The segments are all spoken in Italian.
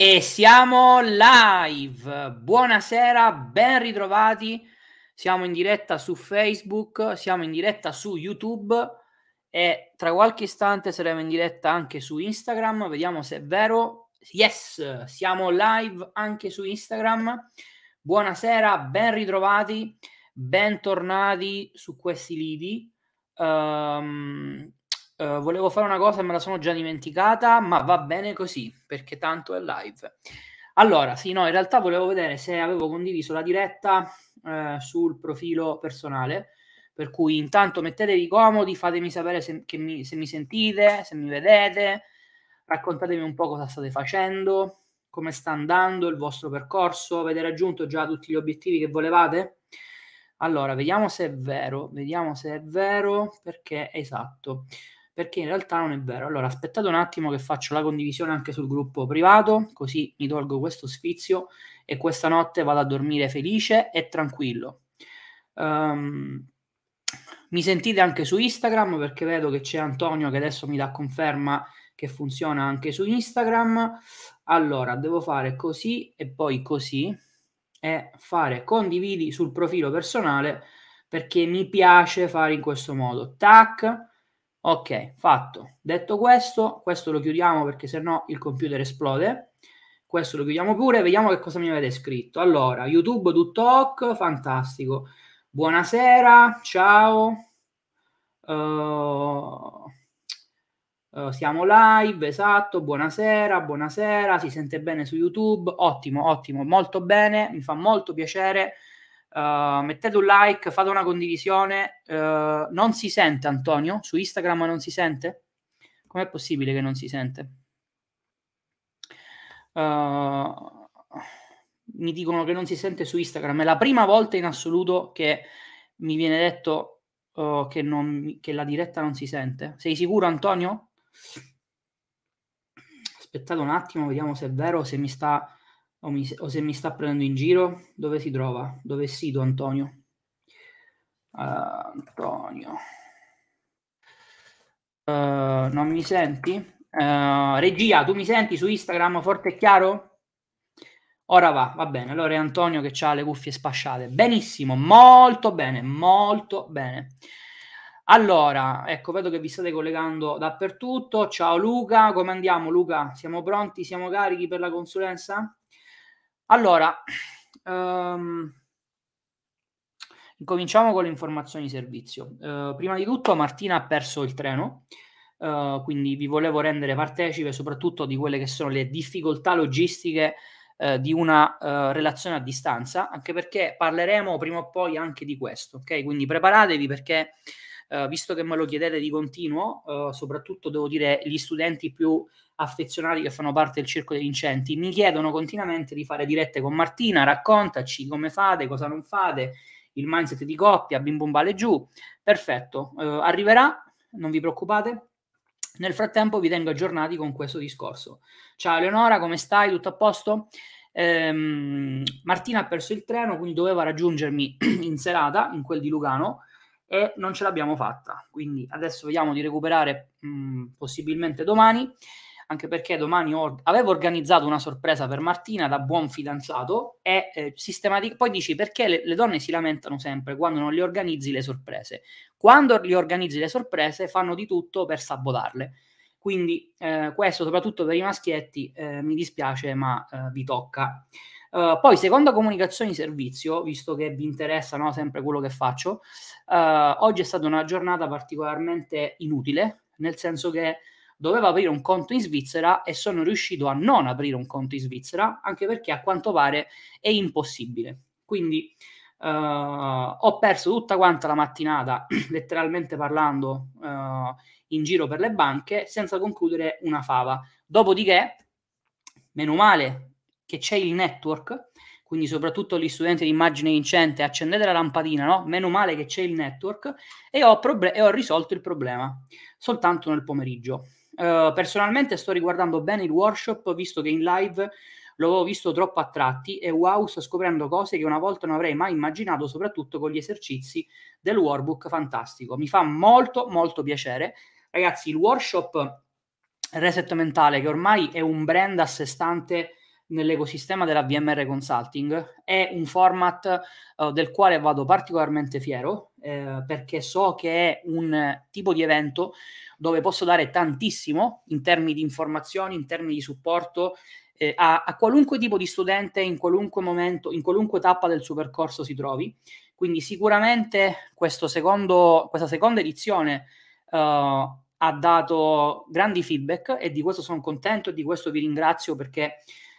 E siamo live. Buonasera, ben ritrovati. Siamo in diretta su Facebook, siamo in diretta su YouTube e tra qualche istante saremo in diretta anche su Instagram. Vediamo se è vero. Yes, siamo live anche su Instagram. Buonasera, ben ritrovati, bentornati su questi lidi. Um, Uh, volevo fare una cosa, me la sono già dimenticata, ma va bene così, perché tanto è live. Allora, sì, no, in realtà volevo vedere se avevo condiviso la diretta uh, sul profilo personale, per cui intanto mettetevi comodi, fatemi sapere se mi, se mi sentite, se mi vedete, raccontatemi un po' cosa state facendo, come sta andando il vostro percorso, avete raggiunto già tutti gli obiettivi che volevate? Allora, vediamo se è vero, vediamo se è vero, perché è esatto perché in realtà non è vero. Allora, aspettate un attimo che faccio la condivisione anche sul gruppo privato, così mi tolgo questo sfizio e questa notte vado a dormire felice e tranquillo. Um, mi sentite anche su Instagram perché vedo che c'è Antonio che adesso mi dà conferma che funziona anche su Instagram. Allora, devo fare così e poi così e fare condividi sul profilo personale perché mi piace fare in questo modo. Tac Ok, fatto. Detto questo, questo lo chiudiamo perché se no il computer esplode. Questo lo chiudiamo pure, vediamo che cosa mi avete scritto. Allora, YouTube tutto ok, fantastico. Buonasera, ciao. Uh, uh, siamo live, esatto. Buonasera, buonasera. Si sente bene su YouTube. Ottimo, ottimo, molto bene. Mi fa molto piacere. Uh, mettete un like, fate una condivisione. Uh, non si sente Antonio? Su Instagram non si sente? Com'è possibile che non si sente? Uh, mi dicono che non si sente su Instagram. È la prima volta in assoluto che mi viene detto che, non, che la diretta non si sente. Sei sicuro Antonio? Aspettate un attimo, vediamo se è vero, se mi sta o, mi, o, se mi sta prendendo in giro, dove si trova? Dove è sito Antonio? Uh, Antonio. Uh, non mi senti? Uh, regia, tu mi senti su Instagram forte e chiaro? Ora va, va bene. Allora è Antonio che ha le cuffie spasciate. Benissimo, molto bene, molto bene. Allora, ecco, vedo che vi state collegando dappertutto. Ciao Luca, come andiamo Luca? Siamo pronti? Siamo carichi per la consulenza? Allora, um, incominciamo con le informazioni di servizio. Uh, prima di tutto, Martina ha perso il treno, uh, quindi vi volevo rendere partecipe soprattutto di quelle che sono le difficoltà logistiche uh, di una relazione a distanza, anche perché parleremo prima o poi anche di questo, ok? Quindi preparatevi perché. Visto che me lo chiedete di continuo, soprattutto devo dire gli studenti più affezionati che fanno parte del circo dei vincenti mi chiedono continuamente di fare dirette con Martina, raccontaci come fate, cosa non fate, il mindset di coppia, bim bum vale giù. Perfetto, uh, arriverà, non vi preoccupate. Nel frattempo vi tengo aggiornati con questo discorso. Ciao Eleonora, come stai? Tutto a posto? Ehm, Martina ha perso il treno, quindi doveva raggiungermi in serata, in quel di Lugano, e non ce l'abbiamo fatta. Quindi adesso vediamo di recuperare mh, possibilmente domani anche perché domani or- avevo organizzato una sorpresa per Martina da buon fidanzato e eh, sistematic- poi dici perché le-, le donne si lamentano sempre quando non le organizzi le sorprese. Quando li organizzi le sorprese fanno di tutto per sabotarle. Quindi eh, questo soprattutto per i maschietti eh, mi dispiace ma eh, vi tocca. Uh, poi, seconda comunicazione di servizio, visto che vi interessa no, sempre quello che faccio, uh, oggi è stata una giornata particolarmente inutile, nel senso che doveva aprire un conto in Svizzera e sono riuscito a non aprire un conto in Svizzera, anche perché a quanto pare è impossibile. Quindi uh, ho perso tutta quanta la mattinata, letteralmente parlando, uh, in giro per le banche, senza concludere una fava. Dopodiché, meno male che c'è il network, quindi soprattutto gli studenti di immagine vincente, accendete la lampadina, no? Meno male che c'è il network e ho, proble- e ho risolto il problema soltanto nel pomeriggio. Uh, personalmente sto riguardando bene il workshop, visto che in live l'avevo visto troppo a tratti e wow, sto scoprendo cose che una volta non avrei mai immaginato, soprattutto con gli esercizi del workbook fantastico. Mi fa molto, molto piacere. Ragazzi, il workshop Reset Mentale, che ormai è un brand a sé stante nell'ecosistema della VMR Consulting. È un format uh, del quale vado particolarmente fiero eh, perché so che è un tipo di evento dove posso dare tantissimo in termini di informazioni, in termini di supporto eh, a, a, qualunque tipo di studente, in qualunque momento, in qualunque tappa del suo percorso si trovi. Quindi sicuramente secondo, questa seconda edizione uh, ha dato grandi feedback e di questo sono contento e di questo vi ringrazio perché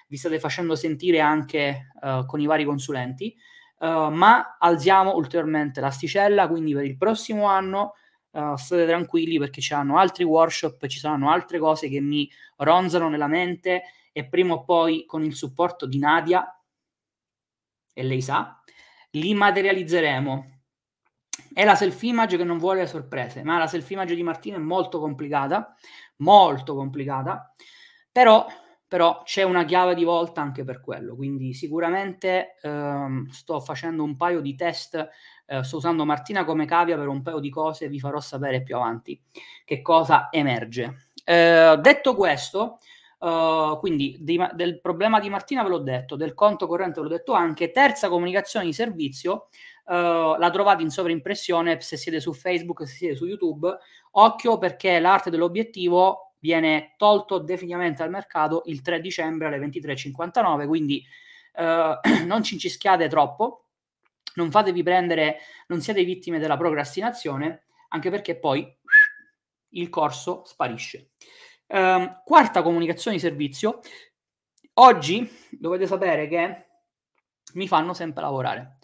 vi state facendo sentire anche uh, con i vari consulenti, uh, ma alziamo ulteriormente l'asticella, quindi per il prossimo anno uh, state tranquilli perché ci saranno altri workshop, ci saranno altre cose che mi ronzano nella mente e prima o poi con il supporto di Nadia, e lei sa, li materializzeremo. È la self-image che non vuole sorprese, ma la self-image di Martina è molto complicata, molto complicata, però però c'è una chiave di volta anche per quello, quindi sicuramente ehm, sto facendo un paio di test, eh, sto usando Martina come cavia per un paio di cose, vi farò sapere più avanti che cosa emerge. Eh, detto questo, Uh, quindi di, del problema di Martina ve l'ho detto, del conto corrente ve l'ho detto anche. Terza comunicazione di servizio, uh, la trovate in sovraimpressione se siete su Facebook, se siete su YouTube. Occhio perché l'arte dell'obiettivo viene tolto definitivamente dal mercato il 3 dicembre alle 23.59, quindi eh, non ci incischiate troppo, non fatevi prendere, non siete vittime della procrastinazione, anche perché poi il corso sparisce. Eh, quarta comunicazione di servizio. Oggi dovete sapere che mi fanno sempre lavorare.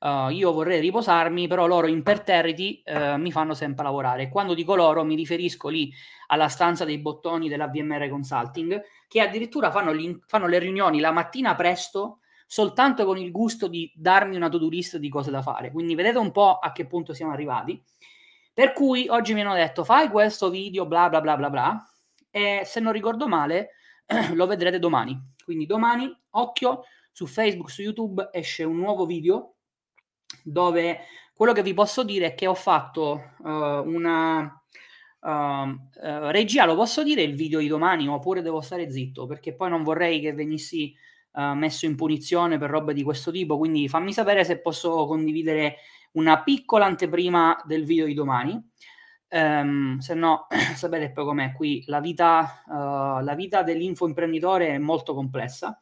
Uh, io vorrei riposarmi, però loro imperterriti uh, mi fanno sempre lavorare. Quando dico loro mi riferisco lì alla stanza dei bottoni della VMR Consulting, che addirittura fanno, fanno le riunioni la mattina presto soltanto con il gusto di darmi una to-do list di cose da fare. Quindi vedete un po' a che punto siamo arrivati. Per cui oggi mi hanno detto fai questo video, bla bla bla bla bla, e se non ricordo male lo vedrete domani. Quindi domani, occhio, su Facebook, su YouTube esce un nuovo video dove quello che vi posso dire è che ho fatto uh, una uh, uh, regia, lo posso dire il video di domani oppure devo stare zitto perché poi non vorrei che venissi messo in punizione per robe di questo tipo, quindi fammi sapere se posso condividere una piccola anteprima del video di domani. Um, se no, sapete poi com'è qui, la vita, la vita dell'infoimprenditore è molto complessa,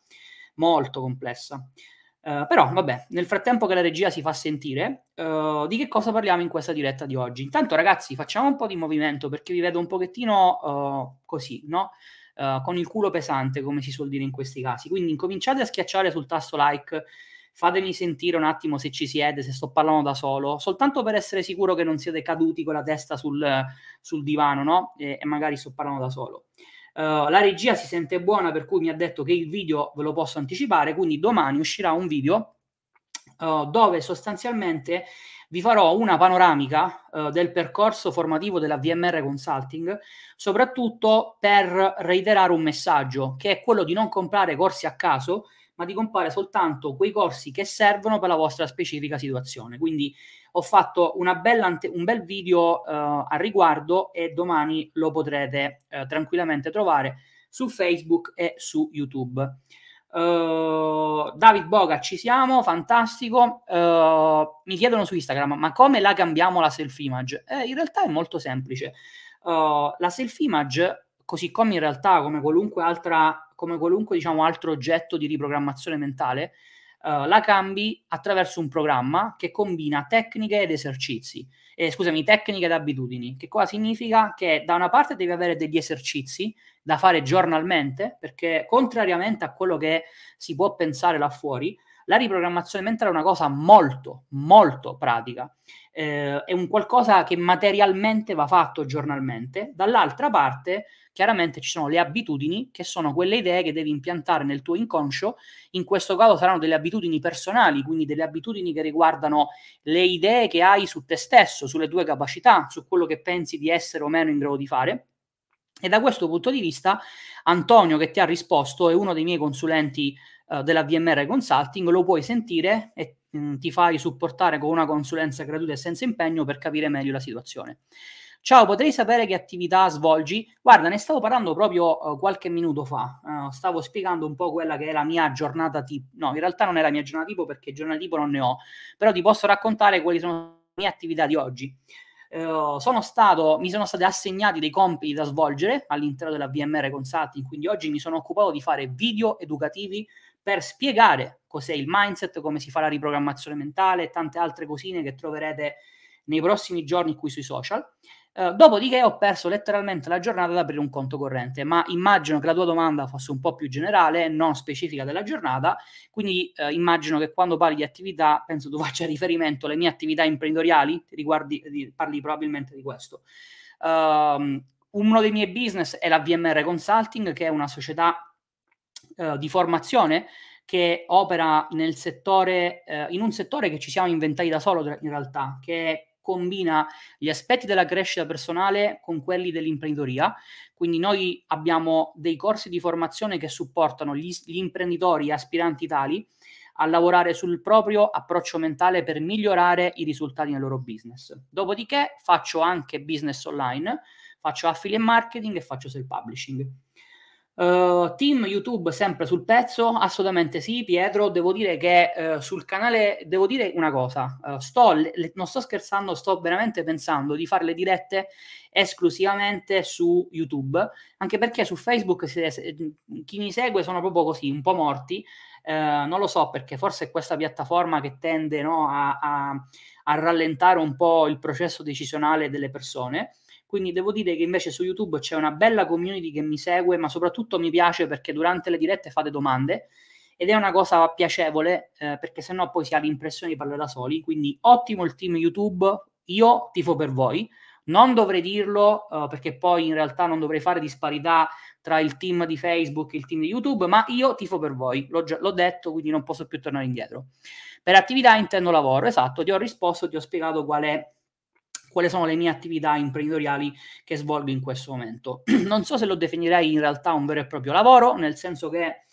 molto complessa. Uh, però vabbè, nel frattempo che la regia si fa sentire, uh, di che cosa parliamo in questa diretta di oggi? Intanto ragazzi facciamo un po' di movimento perché vi vedo un pochettino uh, così, no? con il culo pesante, come si suol dire in questi casi. Quindi incominciate a schiacciare sul tasto like, fatemi sentire un attimo se ci siete, se sto parlando da solo, soltanto per essere sicuro che non siete caduti con la testa sul, sul divano, no? E, e magari sto parlando da solo. Uh, la regia si sente buona, per cui mi ha detto che il video ve lo posso anticipare, quindi domani uscirà un video uh, dove sostanzialmente vi farò una panoramica uh, del percorso formativo della VMR Consulting, soprattutto per reiterare un messaggio, che è quello di non comprare corsi a caso, ma di comprare soltanto quei corsi che servono per la vostra specifica situazione. Quindi ho fatto ante- un bel video uh, a riguardo e domani lo potrete uh, tranquillamente trovare su Facebook e su YouTube. Uh, David Boga, ci siamo, fantastico. Uh, mi chiedono su Instagram, ma come la cambiamo la self-image? Eh, in realtà è molto semplice. Uh, la self-image, così come in realtà come qualunque, altra, come qualunque diciamo, altro oggetto di riprogrammazione mentale, uh, la cambi attraverso un programma che combina tecniche ed esercizi. Eh, scusami, tecniche ed abitudini. Che cosa significa? Che da una parte devi avere degli esercizi da fare giornalmente, perché contrariamente a quello che si può pensare là fuori, la riprogrammazione mentale è una cosa molto, molto pratica. Eh, è un qualcosa che materialmente va fatto giornalmente. Dall'altra parte chiaramente ci sono le abitudini, che sono quelle idee che devi impiantare nel tuo inconscio. In questo caso saranno delle abitudini personali, quindi delle abitudini che riguardano le idee che hai su te stesso, sulle tue capacità, su quello che pensi di essere o meno in grado di fare. E da questo punto di vista, Antonio, che ti ha risposto, è uno dei miei consulenti uh, della VMR Consulting, lo puoi sentire e mh, mm, ti fai supportare con una consulenza gratuita e senza impegno per capire meglio la situazione. Ciao, potrei sapere che attività svolgi? Guarda, ne stavo parlando proprio uh, qualche minuto fa. Uh, stavo spiegando un po' quella che è la mia giornata tipo. No, in realtà non è la mia giornata tipo perché giornata tipo non ne ho, però ti posso raccontare quali sono le mie attività di oggi. Uh, sono stato, mi sono stati assegnati dei compiti da svolgere all'interno della VMR Consulting, quindi oggi mi sono occupato di fare video educativi per spiegare cos'è il mindset, come si fa la riprogrammazione mentale e tante altre cosine che troverete nei prossimi giorni qui sui social. Uh, dopodiché ho perso letteralmente la giornata ad aprire un conto corrente, ma immagino che la tua domanda fosse un po' più generale, non specifica della giornata, quindi uh, immagino che quando parli di attività, penso tu faccia riferimento alle mie attività imprenditoriali, riguardi, di, parli probabilmente di questo. Uh, uno dei miei business è la VMR Consulting, che è una società uh, di formazione che opera nel settore, in un settore che ci siamo inventati da solo in realtà, che combina gli aspetti della crescita personale con quelli dell'imprenditoria. Quindi noi abbiamo dei corsi di formazione che supportano gli, gli imprenditori aspiranti tali a lavorare sul proprio approccio mentale per migliorare i risultati nel loro business. Dopodiché faccio anche business online, faccio affiliate marketing e faccio self publishing. Uh, team YouTube sempre sul pezzo? Assolutamente sì, Pietro. Devo dire che uh, sul canale, devo dire una cosa, uh, sto, le, non sto scherzando, sto veramente pensando di fare le dirette esclusivamente su YouTube, anche perché su Facebook se, se, chi mi segue sono proprio così, un po' morti. non lo so perché forse è questa piattaforma che tende no, a, a, a rallentare un po' il processo decisionale delle persone. Quindi devo dire che invece su YouTube c'è una bella community che mi segue, ma soprattutto mi piace perché durante le dirette fate domande ed è una cosa piacevole eh, perché sennò poi si ha l'impressione di parlare da soli. Quindi ottimo il team YouTube, io tifo per voi. Non dovrei dirlo uh, perché poi in realtà non dovrei fare disparità tra il team di Facebook e il team di YouTube, ma io tifo per voi, l'ho, già, l'ho detto, quindi non posso più tornare indietro. Per attività intendo lavoro, esatto, ti ho risposto, ti ho spiegato qual è quali sono le mie attività imprenditoriali che svolgo in questo momento. non so se lo definirei in realtà un vero e proprio lavoro, nel senso che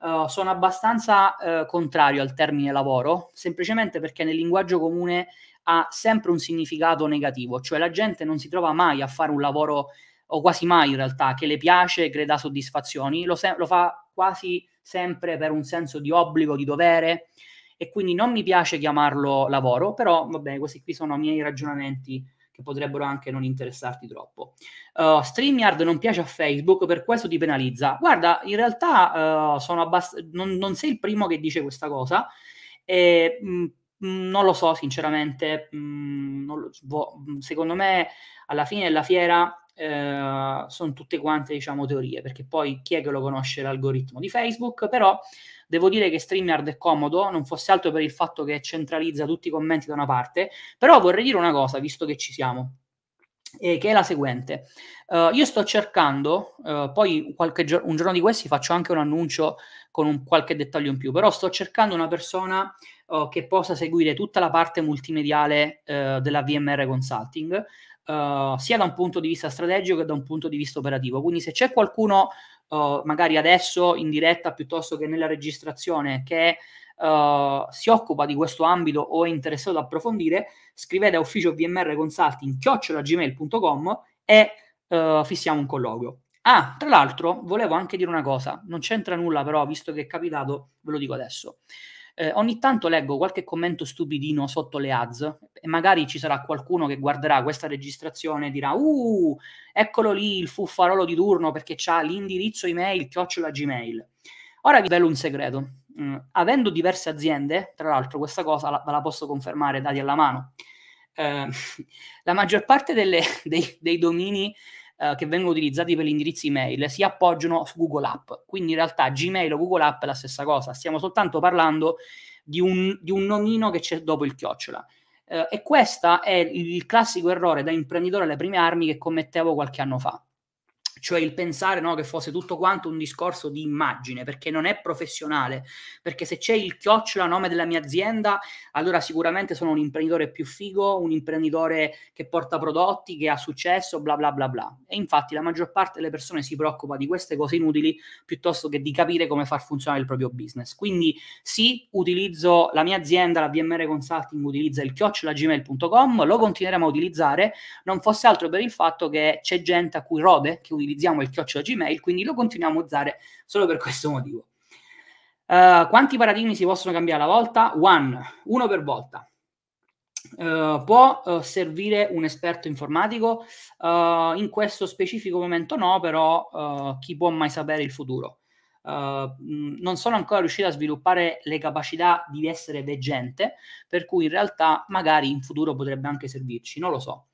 uh, sono abbastanza uh, contrario al termine lavoro, semplicemente perché nel linguaggio comune ha sempre un significato negativo, cioè la gente non si trova mai a fare un lavoro o quasi mai in realtà che le piace, che le dà soddisfazioni, lo, se- lo fa quasi sempre per un senso di obbligo, di dovere, e quindi non mi piace chiamarlo lavoro, però vabbè, questi qui sono i miei ragionamenti che potrebbero anche non interessarti troppo. Uh, StreamYard non piace a Facebook, per questo ti penalizza. Guarda, in realtà uh, sono abbast- non, non, sei il primo che dice questa cosa e mh, mm, mm, non lo so sinceramente, mh, mm, lo, boh, secondo me alla fine della fiera eh, sono tutte quante diciamo teorie, perché poi chi è che lo conosce l'algoritmo di Facebook, però Devo dire che StreamYard è comodo, non fosse altro per il fatto che centralizza tutti i commenti da una parte, però vorrei dire una cosa, visto che ci siamo, eh, che è la seguente. Uh, io sto cercando, uh, poi gio- un giorno di questi faccio anche un annuncio con un qualche dettaglio in più, però sto cercando una persona uh, che possa seguire tutta la parte multimediale della VMR Consulting, sia da un punto di vista strategico che da un punto di vista operativo. Quindi se c'è qualcuno uh, magari adesso in diretta piuttosto che nella registrazione che uh, si occupa di questo ambito o è interessato ad approfondire, scrivete a ufficio VMR Consulting chiocciolagmail.com e uh, fissiamo un colloquio. Ah, tra l'altro, volevo anche dire una cosa, non c'entra nulla però, visto che è capitato, ve lo dico adesso. Eh, ogni tanto leggo qualche commento stupidino sotto le ads e magari ci sarà qualcuno che guarderà questa registrazione e dirà uh, eccolo lì il fuffarolo di turno perché ha l'indirizzo email chiocciola gmail. Ora vi svelo un segreto. Mm, avendo diverse aziende, tra l'altro questa cosa la, la posso confermare dati alla mano, eh, la maggior parte delle, dei, dei domini eh, che vengono utilizzati per gli indirizzi email si appoggiano su Google App. Quindi in realtà Gmail o Google App è la stessa cosa, stiamo soltanto parlando di un, di un nomino che c'è dopo il chiocciola. Uh, e questo è il classico errore da imprenditore alle prime armi che commettevo qualche anno fa. Cioè il pensare no, che fosse tutto quanto un discorso di immagine, perché non è professionale, perché se c'è il chiocciola nome della mia azienda, allora sicuramente sono un imprenditore più figo, un imprenditore che porta prodotti, che ha successo, bla bla bla bla. E infatti la maggior parte delle persone si preoccupa di queste cose inutili piuttosto che di capire come far funzionare il proprio business. Quindi sì, utilizzo la mia azienda, la VMR Consulting utilizza il chiocciolagmail.com, lo continueremo a utilizzare, non fosse altro per il fatto che c'è gente a cui rode, che utilizziamo il chiocciola Gmail, quindi lo continuiamo a usare solo per questo motivo. Uh, quanti paradigmi si possono cambiare alla volta? One, uno per volta. Uh, può uh, servire un esperto informatico? in questo specifico momento no, però chi può mai sapere il futuro? non sono ancora riuscito a sviluppare le capacità di essere veggente, per cui in realtà magari in futuro potrebbe anche servirci, non lo so.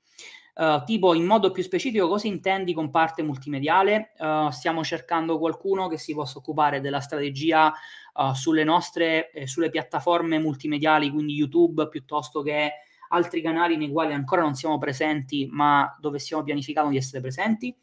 Uh, tipo in modo più specifico cosa intendi con parte multimediale? Uh, stiamo cercando qualcuno che si possa occupare della strategia uh, sulle nostre eh, sulle piattaforme multimediali, quindi YouTube piuttosto che altri canali nei quali ancora non siamo presenti, ma dove stiamo pianificando di essere presenti.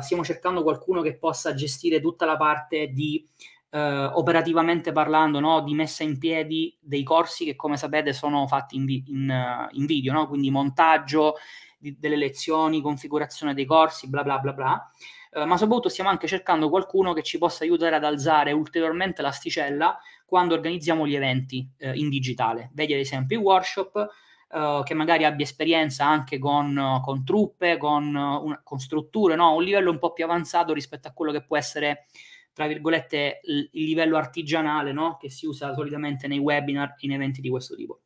stiamo cercando qualcuno che possa gestire tutta la parte di operativamente parlando, no, di messa in piedi dei corsi che come sapete sono fatti in, vi- in, in video, no? quindi montaggio di, delle lezioni, configurazione dei corsi, bla bla bla bla. Uh, ma soprattutto stiamo anche cercando qualcuno che ci possa aiutare ad alzare ulteriormente l'asticella quando organizziamo gli eventi uh, in digitale. Vedi ad esempio i workshop, uh, che magari abbia esperienza anche con, con truppe, con, una, con strutture, no? un livello un po' più avanzato rispetto a quello che può essere tra virgolette il, il livello artigianale no? che si usa solitamente nei webinar in eventi di questo tipo.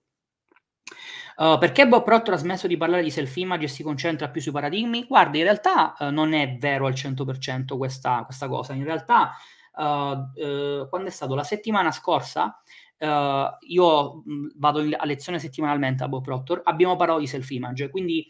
Uh, perché Bob Proctor ha smesso di parlare di self-image e si concentra più sui paradigmi? Guarda, in realtà uh, non è vero al 100% questa, questa cosa. In realtà, uh, quando è stato la settimana scorsa, io mh, vado a lezione settimanalmente a Bob Proctor, abbiamo parlato di self-image. Quindi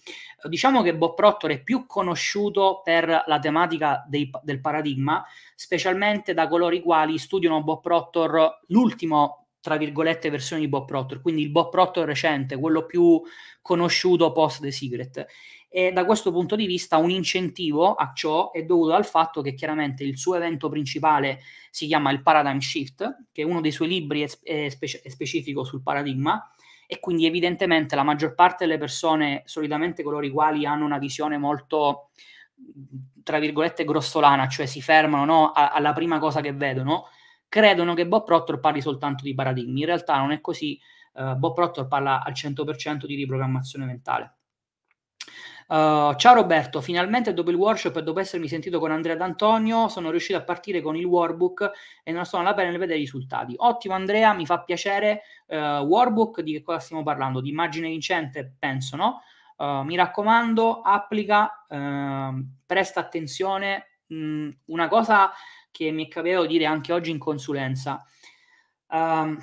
diciamo che Bob Proctor è più conosciuto per la tematica dei, del paradigma, specialmente da coloro i quali studiano Bob Proctor l'ultimo tra virgolette, versione di Bob Proctor, quindi il Bob Proctor recente, quello più conosciuto post The Secret. E da questo punto di vista un incentivo a ciò è dovuto al fatto che chiaramente il suo evento principale si chiama il Paradigm Shift, che uno dei suoi libri è, spec- è specifico sul paradigma, e quindi evidentemente la maggior parte delle persone, solitamente coloro i quali hanno una visione molto, tra virgolette, grossolana, cioè si fermano no, alla prima cosa che vedono, credono che Bob Proctor parli soltanto di paradigmi. In realtà non è così. Uh, Bob Proctor parla al 100% di riprogrammazione mentale. Uh, ciao Roberto, finalmente dopo il workshop e dopo essermi sentito con Andrea D'Antonio sono riuscito a partire con il workbook e non sono alla pena nel vedere i risultati. Ottimo Andrea, mi fa piacere. Uh, workbook, di che cosa stiamo parlando? Di immagine vincente, penso, no? Uh, mi raccomando, applica, ehm, presta attenzione. Mh, una cosa che mi è capitato dire anche oggi in consulenza. Um,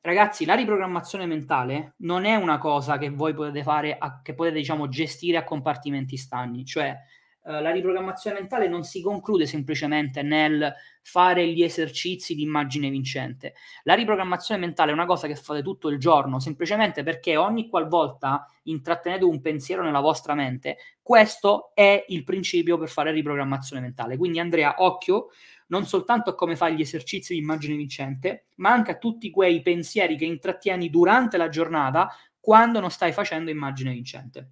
ragazzi, la riprogrammazione mentale non è una cosa che voi potete fare, a, che potete diciamo gestire a compartimenti stagni, cioè uh, la riprogrammazione mentale non si conclude semplicemente nel fare gli esercizi di immagine vincente. La riprogrammazione mentale è una cosa che fate tutto il giorno, semplicemente perché ogni qualvolta intrattenete un pensiero nella vostra mente, questo è il principio per fare riprogrammazione mentale. Quindi Andrea, occhio, non soltanto a come fai gli esercizi di immagine vincente, ma anche a tutti quei pensieri che intrattieni durante la giornata quando non stai facendo immagine vincente.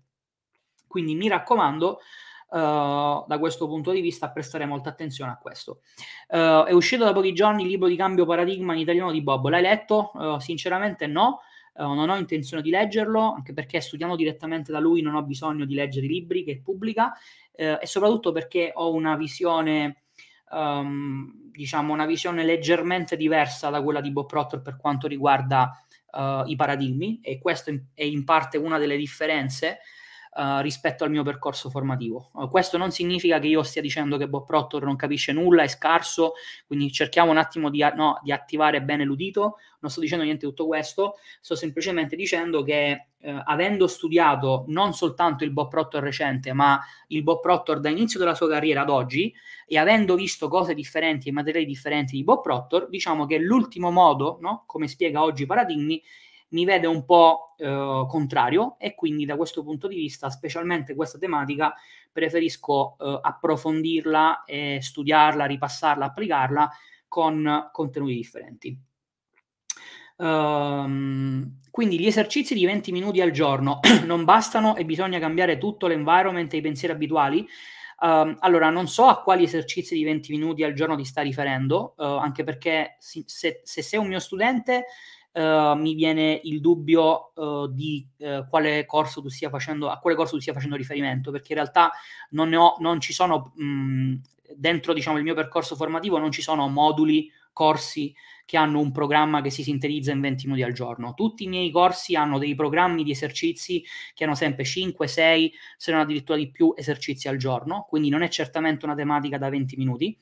Quindi mi raccomando, Uh, da questo punto di vista prestare molta attenzione a questo. Uh, è uscito da pochi giorni il libro di cambio paradigma in italiano di Bob. L'hai letto? Uh, sinceramente no, non ho intenzione di leggerlo, anche perché studiando direttamente da lui non ho bisogno di leggere i libri che pubblica e soprattutto perché ho una visione um, diciamo, una visione leggermente diversa da quella di Bob Proctor per quanto riguarda uh, i paradigmi e questo è in parte una delle differenze uh, rispetto al mio percorso formativo. Uh, questo non significa che io stia dicendo che Bob Proctor non capisce nulla, è scarso, quindi cerchiamo un attimo di, no, di attivare bene l'udito, non sto dicendo niente di tutto questo, sto semplicemente dicendo che eh, avendo studiato non soltanto il Bob Proctor recente, ma il Bob Proctor da inizio della sua carriera ad oggi, e avendo visto cose differenti e materiali differenti di Bob Proctor, diciamo che l'ultimo modo, no, come spiega oggi Paradigmi, mi vede un po' eh, contrario e quindi da questo punto di vista, specialmente questa tematica, preferisco eh, approfondirla e studiarla, ripassarla, applicarla con contenuti differenti. Um, quindi gli esercizi di 20 minuti al giorno non bastano e bisogna cambiare tutto l'environment e i pensieri abituali. Um, allora, non so a quali esercizi di 20 minuti al giorno ti stai riferendo, uh, anche perché se, se, sei un mio studente uh, mi viene il dubbio uh, di quale corso tu stia facendo, a quale corso tu stia facendo riferimento, perché in realtà non, ne ho, non ci sono, mh, dentro diciamo, il mio percorso formativo, non ci sono moduli, corsi che hanno un programma che si sintetizza in 20 minuti al giorno. Tutti i miei corsi hanno dei programmi di esercizi che hanno sempre 5, 6, se non addirittura di più esercizi al giorno, quindi non è certamente una tematica da 20 minuti.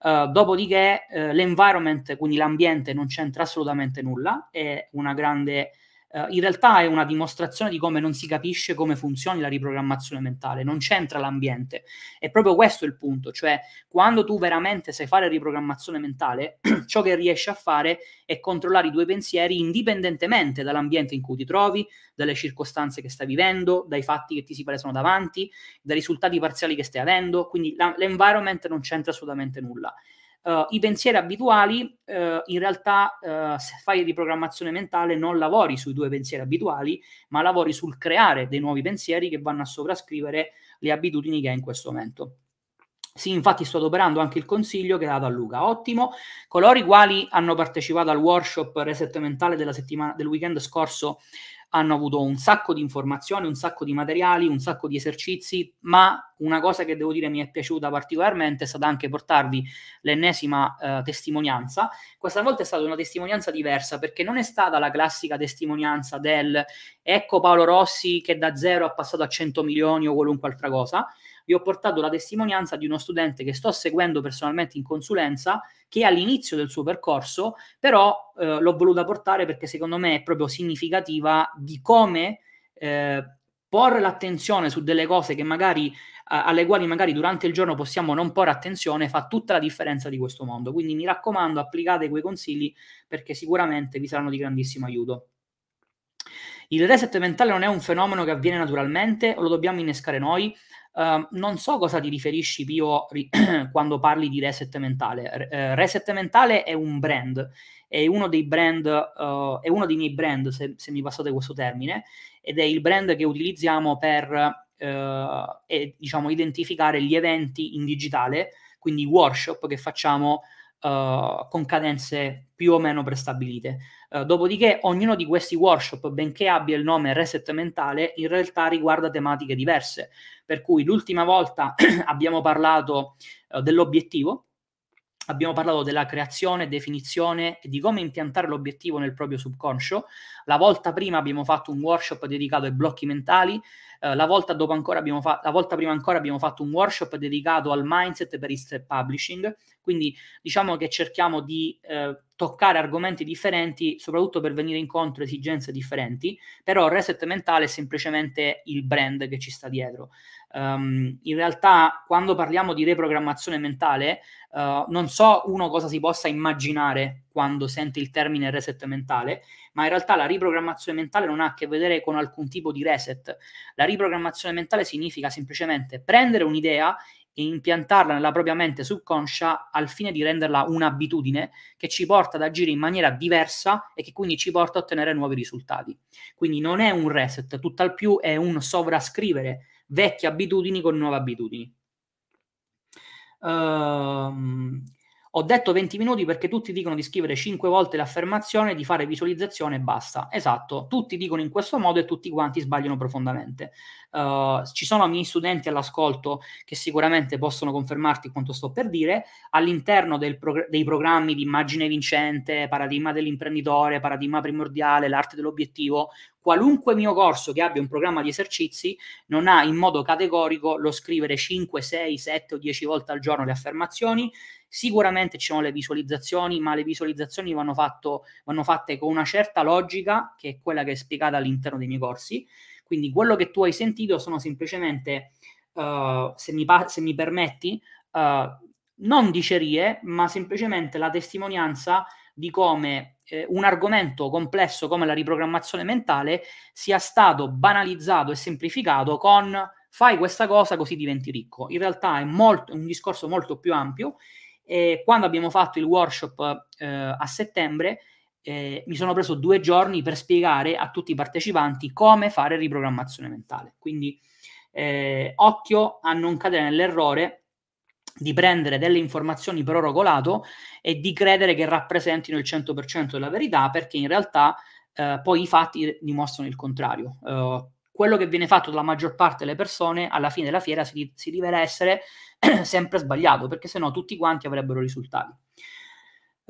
Uh, dopodiché uh, l'environment, quindi l'ambiente, non c'entra assolutamente nulla, è una grande Uh, in realtà è una dimostrazione di come non si capisce come funzioni la riprogrammazione mentale, non c'entra l'ambiente. È proprio questo il punto, cioè quando tu veramente sai fare riprogrammazione mentale, ciò che riesci a fare è controllare i tuoi pensieri indipendentemente dall'ambiente in cui ti trovi, dalle circostanze che stai vivendo, dai fatti che ti si palesano davanti, dai risultati parziali che stai avendo, quindi la, l'environment non c'entra assolutamente nulla. Uh, I pensieri abituali, uh, in realtà, uh, se fai di programmazione mentale, non lavori sui due pensieri abituali, ma lavori sul creare dei nuovi pensieri che vanno a sovrascrivere le abitudini che hai in questo momento. Sì, infatti sto adoperando anche il consiglio che ha dato a Luca. Ottimo. Coloro i quali hanno partecipato al workshop Reset Mentale del weekend scorso hanno avuto un sacco di informazioni, un sacco di materiali, un sacco di esercizi, ma una cosa che devo dire mi è piaciuta particolarmente è stata anche portarvi l'ennesima eh, testimonianza. Questa volta è stata una testimonianza diversa perché non è stata la classica testimonianza del ecco Paolo Rossi che da zero ha passato a 100 milioni o qualunque altra cosa, vi ho portato la testimonianza di uno studente che sto seguendo personalmente in consulenza, che è all'inizio del suo percorso, però eh, l'ho voluta portare perché secondo me è proprio significativa di come eh, porre l'attenzione su delle cose che magari alle quali magari durante il giorno possiamo non porre attenzione fa tutta la differenza di questo mondo. Quindi mi raccomando, applicate quei consigli perché sicuramente vi saranno di grandissimo aiuto. Il reset mentale non è un fenomeno che avviene naturalmente o lo dobbiamo innescare noi. Uh, non so cosa ti riferisci Pio ri- quando parli di reset mentale. Uh, reset mentale è un brand, è uno dei brand, uh, è uno dei miei brand, se, se, mi passate questo termine, ed è il brand che utilizziamo per eh, diciamo, identificare gli eventi in digitale, quindi workshop che facciamo Uh, con cadenze più o meno prestabilite. Uh, dopodiché, ognuno di questi workshop, benché abbia il nome reset mentale, in realtà riguarda tematiche diverse. Per cui l'ultima volta abbiamo parlato uh, dell'obiettivo, abbiamo parlato della creazione, definizione e di come impiantare l'obiettivo nel proprio subconscio. La volta prima abbiamo fatto un workshop dedicato ai blocchi mentali, eh, la, volta fa- la, volta prima ancora abbiamo fatto un workshop dedicato al mindset per il step publishing, quindi diciamo che cerchiamo di eh, toccare argomenti differenti, soprattutto per venire incontro a esigenze differenti, però il reset mentale è semplicemente il brand che ci sta dietro. Um, in realtà, quando parliamo di reprogrammazione mentale, uh, non so uno cosa si possa immaginare quando sente il termine reset mentale, ma in realtà la riprogrammazione mentale non ha a che vedere con alcun tipo di reset. La riprogrammazione mentale significa semplicemente prendere un'idea e impiantarla nella propria mente subconscia al fine di renderla un'abitudine che ci porta ad agire in maniera diversa e che quindi ci porta a ottenere nuovi risultati. Quindi non è un reset, tutt'al più è un sovrascrivere vecchie abitudini con nuove abitudini. Uh, ho detto 20 minuti perché tutti dicono di scrivere 5 volte l'affermazione, di fare visualizzazione e basta. Esatto, tutti dicono in questo modo e tutti quanti sbagliano profondamente. Uh, ci sono miei studenti all'ascolto che sicuramente possono confermarti quanto sto per dire. All'interno prog- dei programmi di immagine vincente, paradigma dell'imprenditore, paradigma primordiale, l'arte dell'obiettivo, qualunque mio corso che abbia un programma di esercizi non ha in modo categorico lo scrivere 5, 6, 7 o 10 volte al giorno le affermazioni Sicuramente ci sono le visualizzazioni, ma le visualizzazioni vanno, fatto, vanno fatte con una certa logica, che è quella che è spiegata all'interno dei miei corsi. Quindi quello che tu hai sentito sono semplicemente, uh, se, mi pa- se, mi permetti, uh, non dicerie, ma semplicemente la testimonianza di come eh, un argomento complesso come la riprogrammazione mentale sia stato banalizzato e semplificato con fai questa cosa così diventi ricco. In realtà è molto, un discorso molto più ampio. E quando abbiamo fatto il workshop eh, a settembre, eh, mi sono preso due giorni per spiegare a tutti i partecipanti come fare riprogrammazione mentale. Quindi eh, occhio a non cadere nell'errore di prendere delle informazioni per oro colato e di credere che rappresentino il 100% della verità, perché in realtà eh, poi i fatti dimostrano il contrario. Uh, quello che viene fatto dalla maggior parte delle persone alla fine della fiera si, si rivela essere sempre sbagliato, perché sennò tutti quanti avrebbero risultati.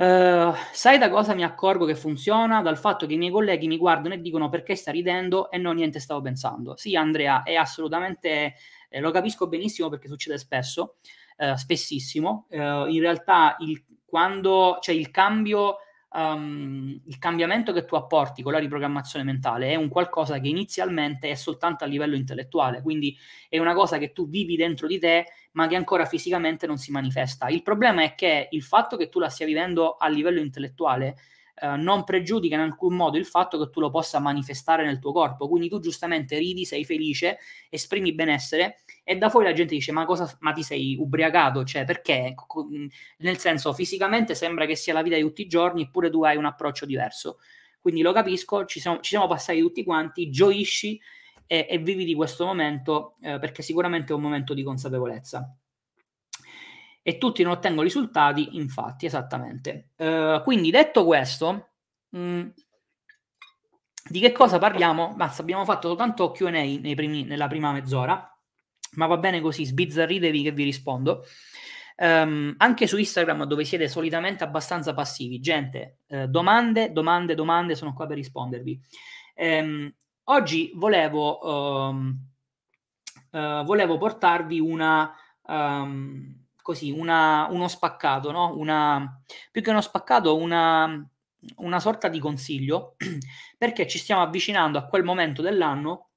Uh, sai da cosa mi accorgo che funziona? Dal fatto che i miei colleghi mi guardano e dicono perché sta ridendo e non niente stavo pensando. Sì, Andrea, è assolutamente, eh, lo capisco benissimo perché succede spesso, eh, spessissimo. Eh, in realtà il, quando c'è il cambio, um, il cambiamento che tu apporti con la riprogrammazione mentale è un qualcosa che inizialmente è soltanto a livello intellettuale, quindi è una cosa che tu vivi dentro di te ma che ancora fisicamente non si manifesta. Il problema è che il fatto che tu la stia vivendo a livello intellettuale eh, non pregiudica in alcun modo il fatto che tu lo possa manifestare nel tuo corpo. Quindi tu giustamente ridi, sei felice, esprimi benessere e da fuori la gente dice ma cosa ma ti sei ubriacato? Cioè perché? Nel senso fisicamente sembra che sia la vita di tutti i giorni eppure tu hai un approccio diverso. Quindi lo capisco, ci siamo, ci siamo passati tutti quanti, gioisci e, e vivi di questo momento eh, perché sicuramente è un momento di consapevolezza e tutti non ottengono risultati, infatti, esattamente. Uh, quindi detto questo, mh, mm, di che cosa parliamo? Basta, abbiamo fatto soltanto Q&A primi, nella prima mezz'ora, ma va bene così, sbizzarritevi che vi rispondo. Um, anche su Instagram dove siete solitamente abbastanza passivi, gente, uh, domande, domande, domande, sono qua per rispondervi. Um, oggi volevo, um, uh, volevo portarvi una... Um, così una, uno spaccato, no? una, più che uno spaccato, una, una sorta di consiglio, perché ci stiamo avvicinando a quel momento dell'anno,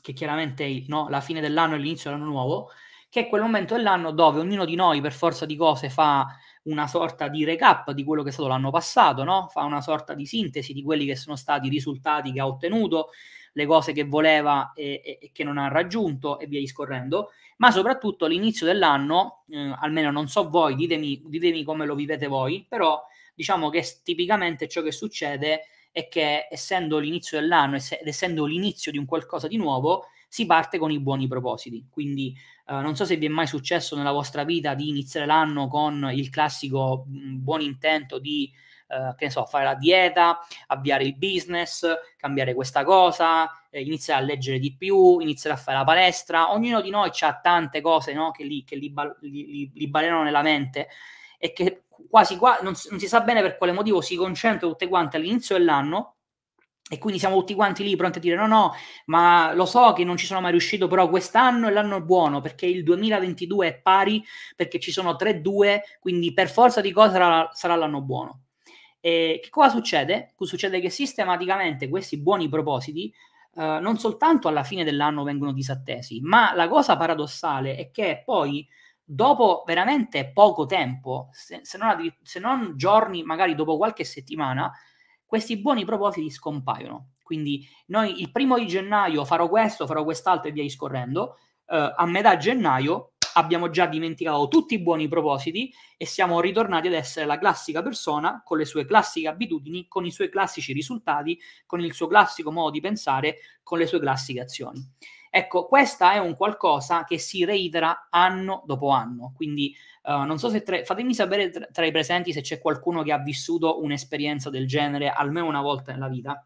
che chiaramente è no, la fine dell'anno e l'inizio dell'anno nuovo, che è quel momento dell'anno dove ognuno di noi, per forza di cose, fa una sorta di recap di quello che è stato l'anno passato, no? fa una sorta di sintesi di quelli che sono stati i risultati che ha ottenuto, le cose che voleva e, e, e che non ha raggiunto e via discorrendo ma soprattutto l'inizio dell'anno, eh, almeno non so voi, ditemi, ditemi come lo vivete voi, però diciamo che tipicamente ciò che succede è che essendo l'inizio dell'anno ed essendo l'inizio di un qualcosa di nuovo, si parte con i buoni propositi. Quindi eh, non so se vi è mai successo nella vostra vita di iniziare l'anno con il classico mm, buon intento di eh, che ne so, fare la dieta, avviare il business, cambiare questa cosa, eh, iniziare a leggere di più, iniziare a fare la palestra. Ognuno di noi ha tante cose no, che, li, che li, li, li balenano nella mente e che quasi qua non, non, si sa bene per quale motivo si concentrano tutte quante all'inizio dell'anno e quindi siamo tutti quanti lì pronti a dire no no ma lo so che non ci sono mai riuscito però quest'anno è l'anno buono perché il 2022 è pari perché ci sono 3-2 quindi per forza di cose sarà, sarà l'anno buono e che cosa succede? Succede che sistematicamente questi buoni propositi eh, non soltanto alla fine dell'anno vengono disattesi, ma la cosa paradossale è che poi dopo veramente poco tempo, se, se, non, se non giorni, magari dopo qualche settimana, questi buoni propositi scompaiono. Quindi noi il primo di gennaio farò questo, farò quest'altro e via discorrendo. Uh, a metà gennaio abbiamo già dimenticato tutti i buoni propositi e siamo ritornati ad essere la classica persona con le sue classiche abitudini, con i suoi classici risultati, con il suo classico modo di pensare, con le sue classiche azioni. Ecco, questa è un qualcosa che si reitera anno dopo anno, quindi uh, non so se tra, fatemi sapere tra, i presenti se c'è qualcuno che ha vissuto un'esperienza del genere almeno una volta nella vita.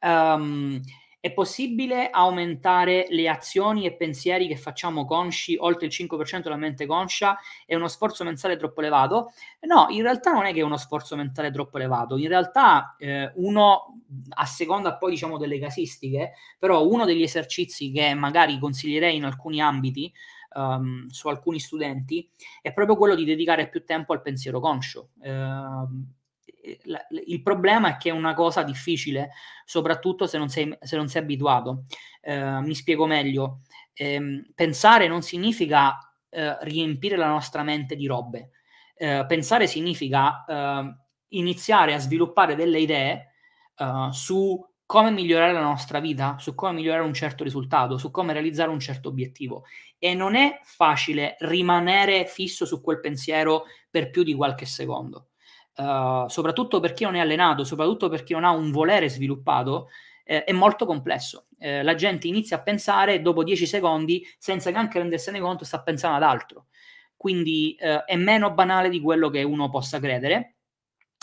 Um, è possibile aumentare le azioni e pensieri che facciamo consci oltre il 5% della mente conscia? È uno sforzo mentale troppo elevato? No, in realtà non è che è uno sforzo mentale troppo elevato. In realtà eh, uno, a seconda poi diciamo delle casistiche, però uno degli esercizi che magari consiglierei in alcuni ambiti, um, su alcuni studenti, è proprio quello di dedicare più tempo al pensiero conscio. Uh, il problema è che è una cosa difficile, soprattutto se non sei, se non sei abituato. Eh, mi spiego meglio. Eh, pensare non significa eh, riempire la nostra mente di robe. Eh, pensare significa eh, iniziare a sviluppare delle idee uh, su come migliorare la nostra vita, su come migliorare un certo risultato, su come realizzare un certo obiettivo. E non è facile rimanere fisso su quel pensiero per più di qualche secondo. Uh, soprattutto per chi non è allenato, soprattutto per chi non ha un volere sviluppato, eh, è molto complesso. Eh, la gente inizia a pensare dopo 10 secondi, senza neanche rendersene conto, sta pensando ad altro. Quindi eh, è meno banale di quello che uno possa credere.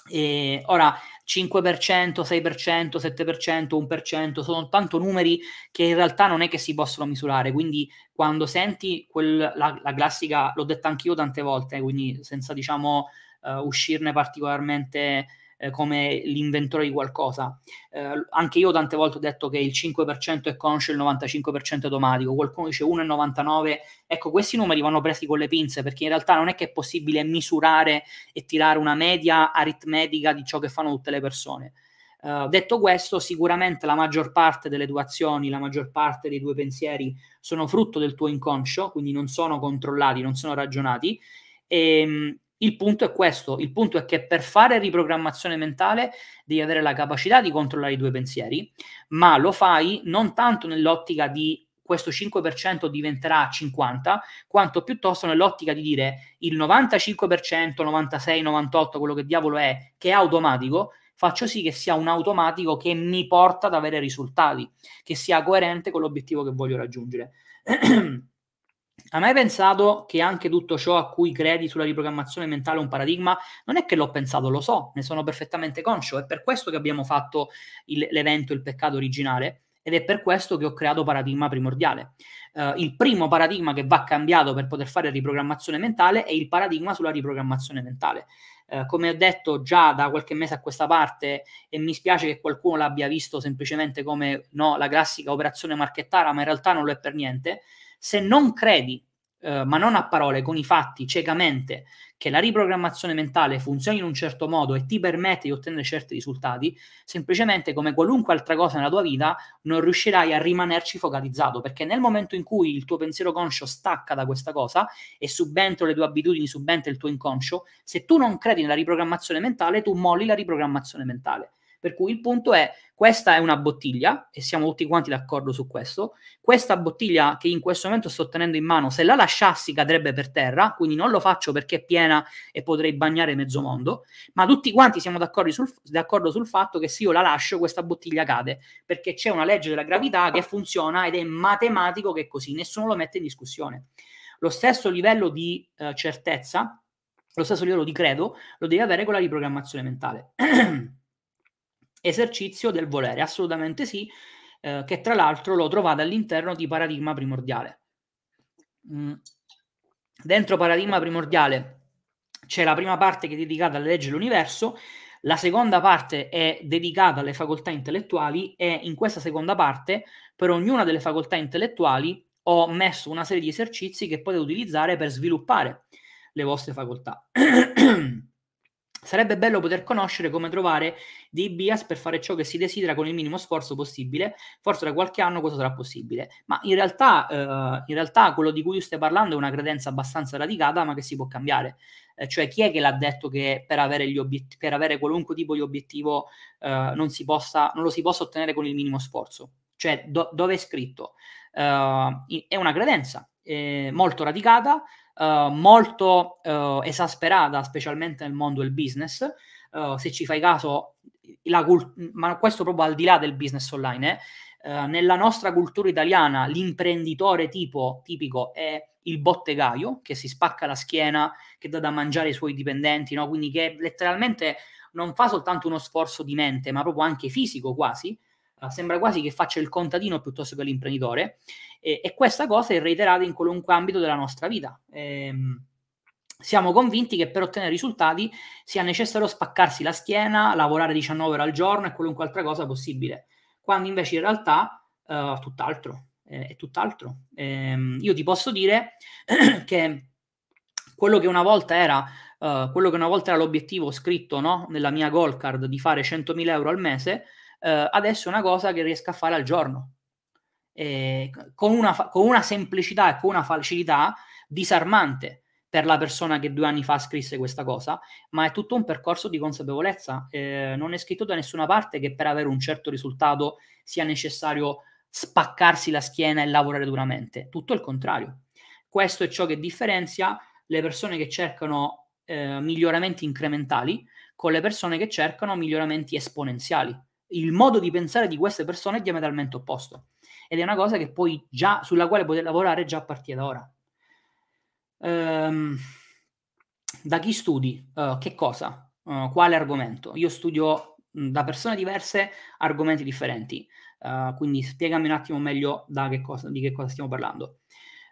E ora 5%, 6%, 7%, 1% sono tanto numeri che in realtà non è che si possono misurare. Quindi quando senti quel, la, la, classica, l'ho detta anch'io tante volte, quindi senza diciamo uh, uscirne particolarmente eh, come l'inventore di qualcosa. Eh, anche io tante volte ho detto che il 5% è conscio e il 95% è automatico, qualcuno dice 1,99, ecco questi numeri vanno presi con le pinze perché in realtà non è che è possibile misurare e tirare una media aritmetica di ciò che fanno tutte le persone. Uh, detto questo, sicuramente la maggior parte delle tue azioni, la maggior parte dei tuoi pensieri sono frutto del tuo inconscio, quindi non sono controllati, non sono ragionati. E, ehm, il punto è questo, il punto è che per fare riprogrammazione mentale devi avere la capacità di controllare i tuoi pensieri, ma lo fai non tanto nell'ottica di questo 5% diventerà 50%, quanto piuttosto nell'ottica di dire il 95%, 96, 98, quello che diavolo è, che è automatico, faccio sì che sia un automatico che mi porta ad avere risultati, che sia coerente con l'obiettivo che voglio raggiungere. Hai mai pensato che anche tutto ciò a cui credi sulla riprogrammazione mentale è un paradigma? Non è che l'ho pensato, lo so, ne sono perfettamente conscio. È per questo che abbiamo fatto il, l'evento Il peccato originale ed è per questo che ho creato paradigma primordiale. Uh, il primo paradigma che va cambiato per poter fare riprogrammazione mentale è il paradigma sulla riprogrammazione mentale. Uh, come ho detto già da qualche mese a questa parte, e mi spiace che qualcuno l'abbia visto semplicemente come no, la classica operazione marchettara, ma in realtà non lo è per niente se non credi, eh, ma non a parole, con i fatti, ciecamente, che la riprogrammazione mentale funzioni in un certo modo e ti permette di ottenere certi risultati, semplicemente come qualunque altra cosa nella tua vita non riuscirai a rimanerci focalizzato, perché nel momento in cui il tuo pensiero conscio stacca da questa cosa e subentra le tue abitudini, subentra il tuo inconscio, se tu non credi nella riprogrammazione mentale, tu molli la riprogrammazione mentale. Per cui il punto è, questa è una bottiglia, e siamo tutti quanti d'accordo su questo, questa bottiglia che in questo momento sto tenendo in mano, se la lasciassi cadrebbe per terra, quindi non lo faccio perché è piena e potrei bagnare mezzo mondo, ma tutti quanti siamo d'accordo sul, d'accordo sul fatto che se io la lascio questa bottiglia cade, perché c'è una legge della gravità che funziona ed è matematico che è così, nessuno lo mette in discussione. Lo stesso livello di eh, certezza, lo stesso livello di credo, lo devi avere con la riprogrammazione mentale. esercizio del volere, assolutamente sì, eh, che tra l'altro lo trovate all'interno di paradigma primordiale. Mm. Dentro paradigma primordiale c'è la prima parte che è dedicata alle leggi dell'universo, la seconda parte è dedicata alle facoltà intellettuali e in questa seconda parte per ognuna delle facoltà intellettuali ho messo una serie di esercizi che potete utilizzare per sviluppare le vostre facoltà. Sarebbe bello poter conoscere come trovare dei bias per fare ciò che si desidera con il minimo sforzo possibile. Forse da qualche anno questo sarà possibile. Ma in realtà, eh, in realtà quello di cui tu stai parlando è una credenza abbastanza radicata, ma che si può cambiare. Eh, cioè, chi è che l'ha detto che per avere, obiet- per avere qualunque tipo di obiettivo eh, non, possa, non, lo si possa ottenere con il minimo sforzo? Cioè, do- dove è scritto? Eh, è una credenza molto radicata, uh, molto uh, esasperata, specialmente nel mondo del business. Uh, se ci fai caso, cult- ma questo proprio al di là del business online, eh, nella nostra cultura italiana l'imprenditore tipo, tipico è il bottegaio che si spacca la schiena, che dà da mangiare ai suoi dipendenti, no? quindi che letteralmente non fa soltanto uno sforzo di mente, ma proprio anche fisico quasi, sembra quasi che faccia il contadino piuttosto che l'imprenditore e, e questa cosa è reiterata in qualunque ambito della nostra vita. Ehm, siamo convinti che per ottenere risultati sia necessario spaccarsi la schiena, lavorare 19 ore al giorno e qualunque altra cosa possibile, quando invece in realtà uh, tutt'altro, eh, è tutt'altro. Eh, io ti posso dire che quello che una volta era, uh, quello che una volta era l'obiettivo scritto no, nella mia goal card di fare 100.000 euro al mese, uh, adesso è una cosa che riesco a fare al giorno eh, con, una, con una semplicità e con una facilità disarmante per la persona che due anni fa scrisse questa cosa, ma è tutto un percorso di consapevolezza. Eh, non è scritto da nessuna parte che per avere un certo risultato sia necessario spaccarsi la schiena e lavorare duramente, tutto il contrario. Questo è ciò che differenzia le persone che cercano eh, miglioramenti incrementali con le persone che cercano miglioramenti esponenziali. Il modo di pensare di queste persone è diametralmente opposto ed è una cosa che poi già, sulla quale potete lavorare già a partire da ora. Ehm, da chi studi? Uh, che cosa? Uh, quale argomento? Io studio mh, da persone diverse argomenti differenti, uh, quindi spiegami un attimo meglio che cosa, di che cosa stiamo parlando.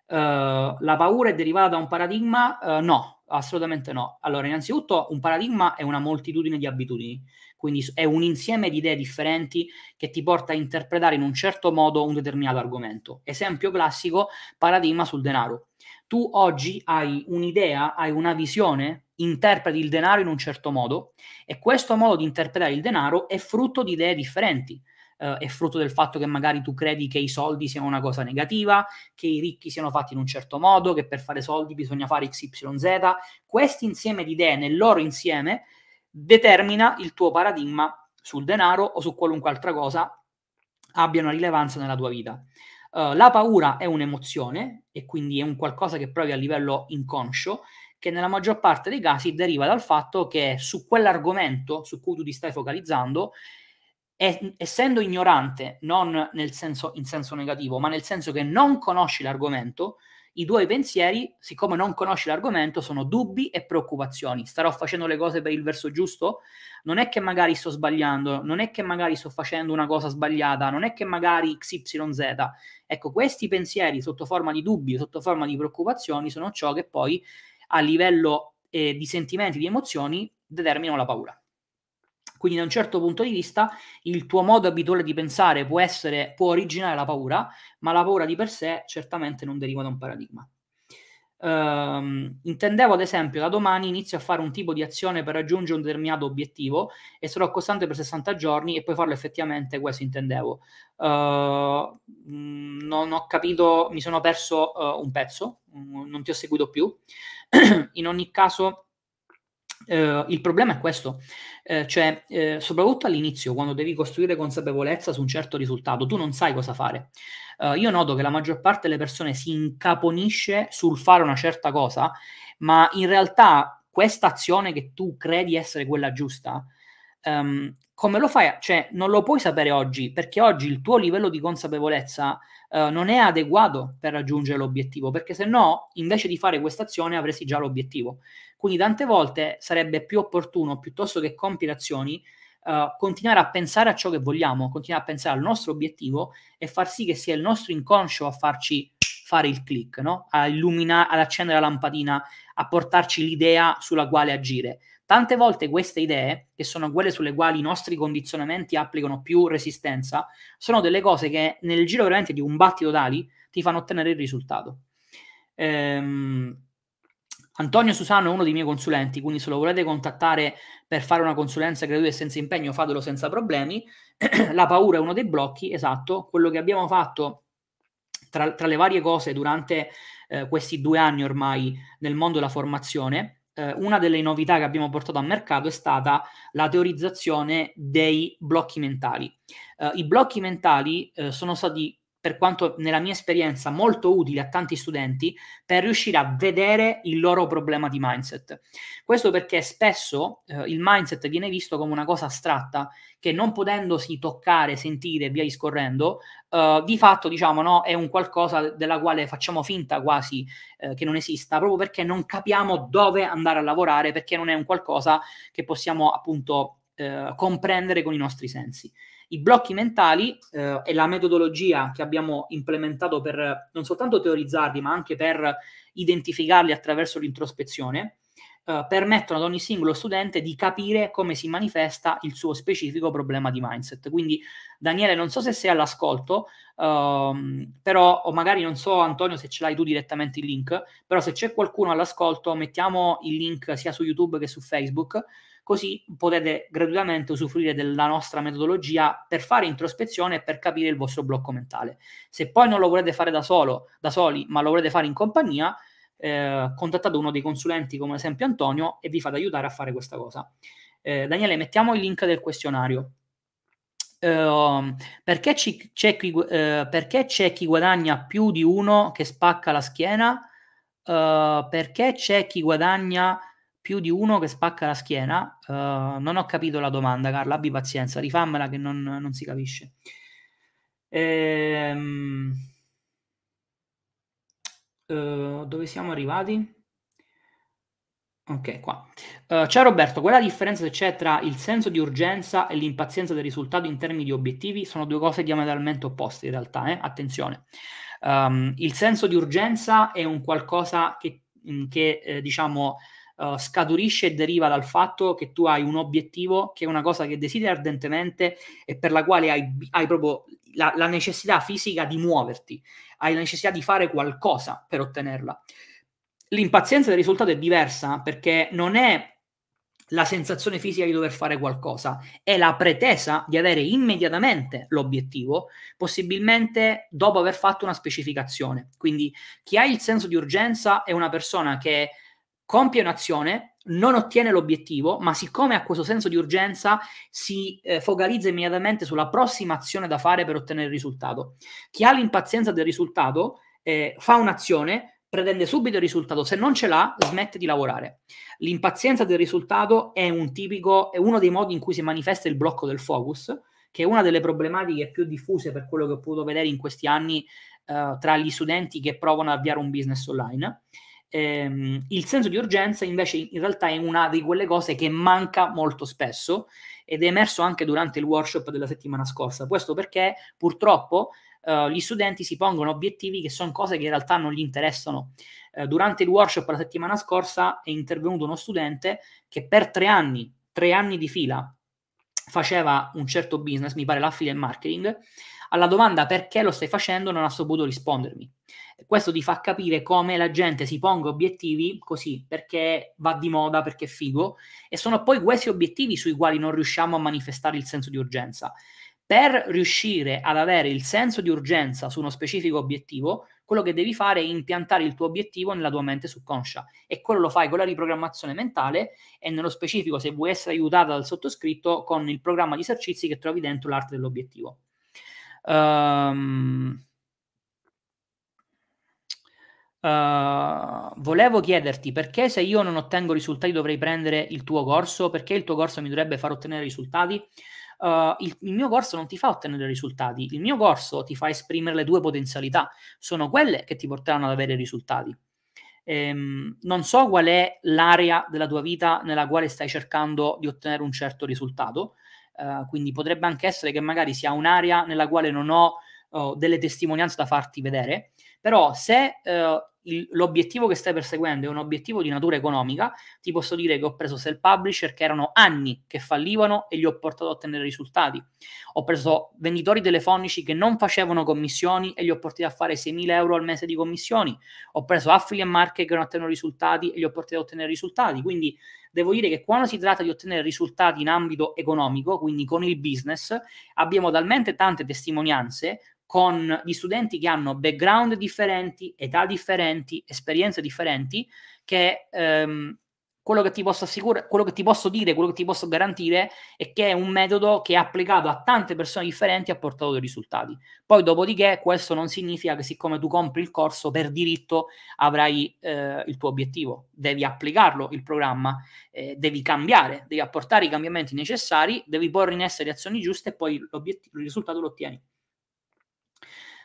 la paura è derivata da un paradigma? no, assolutamente no. Allora, innanzitutto un paradigma è una moltitudine di abitudini, quindi è un insieme di idee differenti che ti porta a interpretare in un certo modo un determinato argomento. Esempio classico, paradigma sul denaro tu oggi hai un'idea, hai una visione, interpreti il denaro in un certo modo e questo modo di interpretare il denaro è frutto di idee differenti. Uh, è frutto del fatto che magari tu credi che i soldi siano una cosa negativa, che i ricchi siano fatti in un certo modo, che per fare soldi bisogna fare XYZ. Questo insieme di idee nel loro insieme determina il tuo paradigma sul denaro o su qualunque altra cosa abbia una rilevanza nella tua vita. Uh, la paura è un'emozione e quindi è un qualcosa che provi a livello inconscio, che nella maggior parte dei casi deriva dal fatto che su quell'argomento su cui tu ti stai focalizzando, è, essendo ignorante, non senso, in senso negativo, ma nel senso che non conosci l'argomento, i tuoi pensieri, siccome non conosci l'argomento, sono dubbi e preoccupazioni. Starò facendo le cose per il verso giusto? Non è che magari sto sbagliando, non è che magari sto facendo una cosa sbagliata, non è che magari XYZ. Ecco, questi pensieri sotto forma di dubbi, sotto forma di preoccupazioni, sono ciò che poi a livello eh, di sentimenti, di emozioni, determinano la paura. Quindi da un certo punto di vista il tuo modo abituale di pensare può essere, può originare la paura, ma la paura di per sé certamente non deriva da un paradigma. Uh, intendevo ad esempio da domani inizio a fare un tipo di azione per raggiungere un determinato obiettivo e sarò costante per 60 giorni e poi farlo effettivamente questo intendevo uh, non ho capito mi sono perso uh, un pezzo non ti ho seguito più in ogni caso Uh, il problema è questo, uh, cioè uh, soprattutto all'inizio, quando devi costruire consapevolezza su un certo risultato, tu non sai cosa fare. io noto che la maggior parte delle persone si incaponisce sul fare una certa cosa, ma in realtà questa azione che tu credi essere quella giusta, um, come lo fai? Cioè, non lo puoi sapere oggi, perché oggi il tuo livello di consapevolezza uh, non è adeguato per raggiungere l'obiettivo, perché se no, invece di fare questa azione, avresti già l'obiettivo. Quindi tante volte sarebbe più opportuno, piuttosto che compiere azioni, uh, continuare a pensare a ciò che vogliamo, continuare a pensare al nostro obiettivo e far sì che sia il nostro inconscio a farci fare il click, no? a illuminare, ad accendere la lampadina, a portarci l'idea sulla quale agire. Tante volte queste idee, che sono quelle sulle quali i nostri condizionamenti applicano più resistenza, sono delle cose che nel giro veramente di un battito d'ali ti fanno ottenere il risultato. Ehm, Antonio Susano è uno dei miei consulenti, quindi se lo volete contattare per fare una consulenza gratuita e senza impegno, fatelo senza problemi. La paura è uno dei blocchi, esatto. Quello che abbiamo fatto tra, tra le varie cose durante eh, questi due anni ormai nel mondo della formazione eh, una delle novità che abbiamo portato al mercato è stata la teorizzazione dei blocchi mentali. Eh, I blocchi mentali eh, sono stati per quanto nella mia esperienza molto utili a tanti studenti per riuscire a vedere il loro problema di mindset. Questo perché spesso eh, il mindset viene visto come una cosa astratta che non potendosi toccare, sentire e via discorrendo, eh, di fatto diciamo no, è un qualcosa della quale facciamo finta quasi eh, che non esista, proprio perché non capiamo dove andare a lavorare, perché non è un qualcosa che possiamo appunto eh, comprendere con i nostri sensi. I blocchi mentali eh, e la metodologia che abbiamo implementato per non soltanto teorizzarli, ma anche per identificarli attraverso l'introspezione, eh, permettono ad ogni singolo studente di capire come si manifesta il suo specifico problema di mindset. Quindi, Daniele, non so se sei all'ascolto, ehm, però, o magari non so, Antonio, se ce l'hai tu direttamente il link, però se c'è qualcuno all'ascolto, mettiamo il link sia su YouTube che su Facebook così potete gratuitamente usufruire della nostra metodologia per fare introspezione e per capire il vostro blocco mentale. Se poi non lo volete fare da solo, da soli, ma lo volete fare in compagnia, eh, contattate uno dei consulenti come ad esempio Antonio e vi fate aiutare a fare questa cosa. Eh, Daniele, mettiamo il link del questionario. Uh, perché, ci, c'è chi, uh, perché, c'è chi, guadagna più di uno che spacca la schiena? Uh, perché c'è chi guadagna più di uno che spacca la schiena? non ho capito la domanda, Carla. Abbi pazienza, rifammela che non, non si capisce. Ehm, dove siamo arrivati? Ok, qua. Uh, ciao Roberto, qual è la differenza se c'è tra il senso di urgenza e l'impazienza del risultato in termini di obiettivi? Sono due cose diametralmente opposte in realtà, eh? attenzione. Um, il senso di urgenza è un qualcosa che, mm, che eh, diciamo, uh, scaturisce e deriva dal fatto che tu hai un obiettivo, che è una cosa che desideri ardentemente e per la quale hai, hai proprio la, la necessità fisica di muoverti, hai la necessità di fare qualcosa per ottenerla. L'impazienza del risultato è diversa perché non è la sensazione fisica di dover fare qualcosa, è la pretesa di avere immediatamente l'obiettivo, possibilmente dopo aver fatto una specificazione. Quindi chi ha il senso di urgenza è una persona che compie un'azione, non ottiene l'obiettivo, ma siccome ha questo senso di urgenza si eh, focalizza immediatamente sulla prossima azione da fare per ottenere il risultato. Chi ha l'impazienza del risultato eh, fa un'azione, pretende subito il risultato, se non ce l'ha smette di lavorare. L'impazienza del risultato è un tipico, è uno dei modi in cui si manifesta il blocco del focus, che è una delle problematiche più diffuse per quello che ho potuto vedere in questi anni eh, tra gli studenti che provano ad avviare un business online. Ehm, il senso di urgenza invece in realtà è una di quelle cose che manca molto spesso ed è emerso anche durante il workshop della settimana scorsa. Questo perché purtroppo uh, gli studenti si pongono obiettivi che sono cose che in realtà non gli interessano. Uh, durante il workshop la settimana scorsa è intervenuto uno studente che per tre anni, tre anni di fila, faceva un certo business, mi pare l'affiliate marketing, alla domanda perché lo stai facendo non ha saputo rispondermi. Questo ti fa capire come la gente si ponga obiettivi così perché va di moda, perché è figo, e sono poi questi obiettivi sui quali non riusciamo a manifestare il senso di urgenza. Per riuscire ad avere il senso di urgenza su uno specifico obiettivo, quello che devi fare è impiantare il tuo obiettivo nella tua mente subconscia e quello lo fai con la riprogrammazione mentale e nello specifico se vuoi essere aiutato dal sottoscritto con il programma di esercizi che trovi dentro l'arte dell'obiettivo. Um, Uh, volevo chiederti perché se io non ottengo risultati dovrei prendere il tuo corso, perché il tuo corso mi dovrebbe far ottenere risultati? uh, il, il, mio corso non ti fa ottenere risultati, il mio corso ti fa esprimere le tue potenzialità, sono quelle che ti porteranno ad avere risultati. Ehm, non so qual è l'area della tua vita nella quale stai cercando di ottenere un certo risultato, uh, quindi potrebbe anche essere che magari sia un'area nella quale non ho uh, delle testimonianze da farti vedere, però se uh, il, l'obiettivo che stai perseguendo è un obiettivo di natura economica, ti posso dire che ho preso self-publisher che erano anni che fallivano e li ho portato a ottenere risultati. Ho preso venditori telefonici che non facevano commissioni e li ho portati a fare 6.000 euro al mese di commissioni. Ho preso affiliate market che non ottengono risultati e li ho portati a ottenere risultati. Quindi devo dire che quando si tratta di ottenere risultati in ambito economico, quindi con il business, abbiamo talmente tante testimonianze con gli studenti che hanno background differenti, età differenti, esperienze differenti, che ehm, quello che ti posso assicurare, quello che ti posso dire, quello che ti posso garantire è che è un metodo che applicato a tante persone differenti ha portato dei risultati. Poi, dopodiché, questo non significa che siccome tu compri il corso per diritto avrai eh, il tuo obiettivo. Devi applicarlo il programma, eh, devi cambiare, devi apportare i cambiamenti necessari, devi porre in essere azioni giuste e poi il risultato lo ottieni.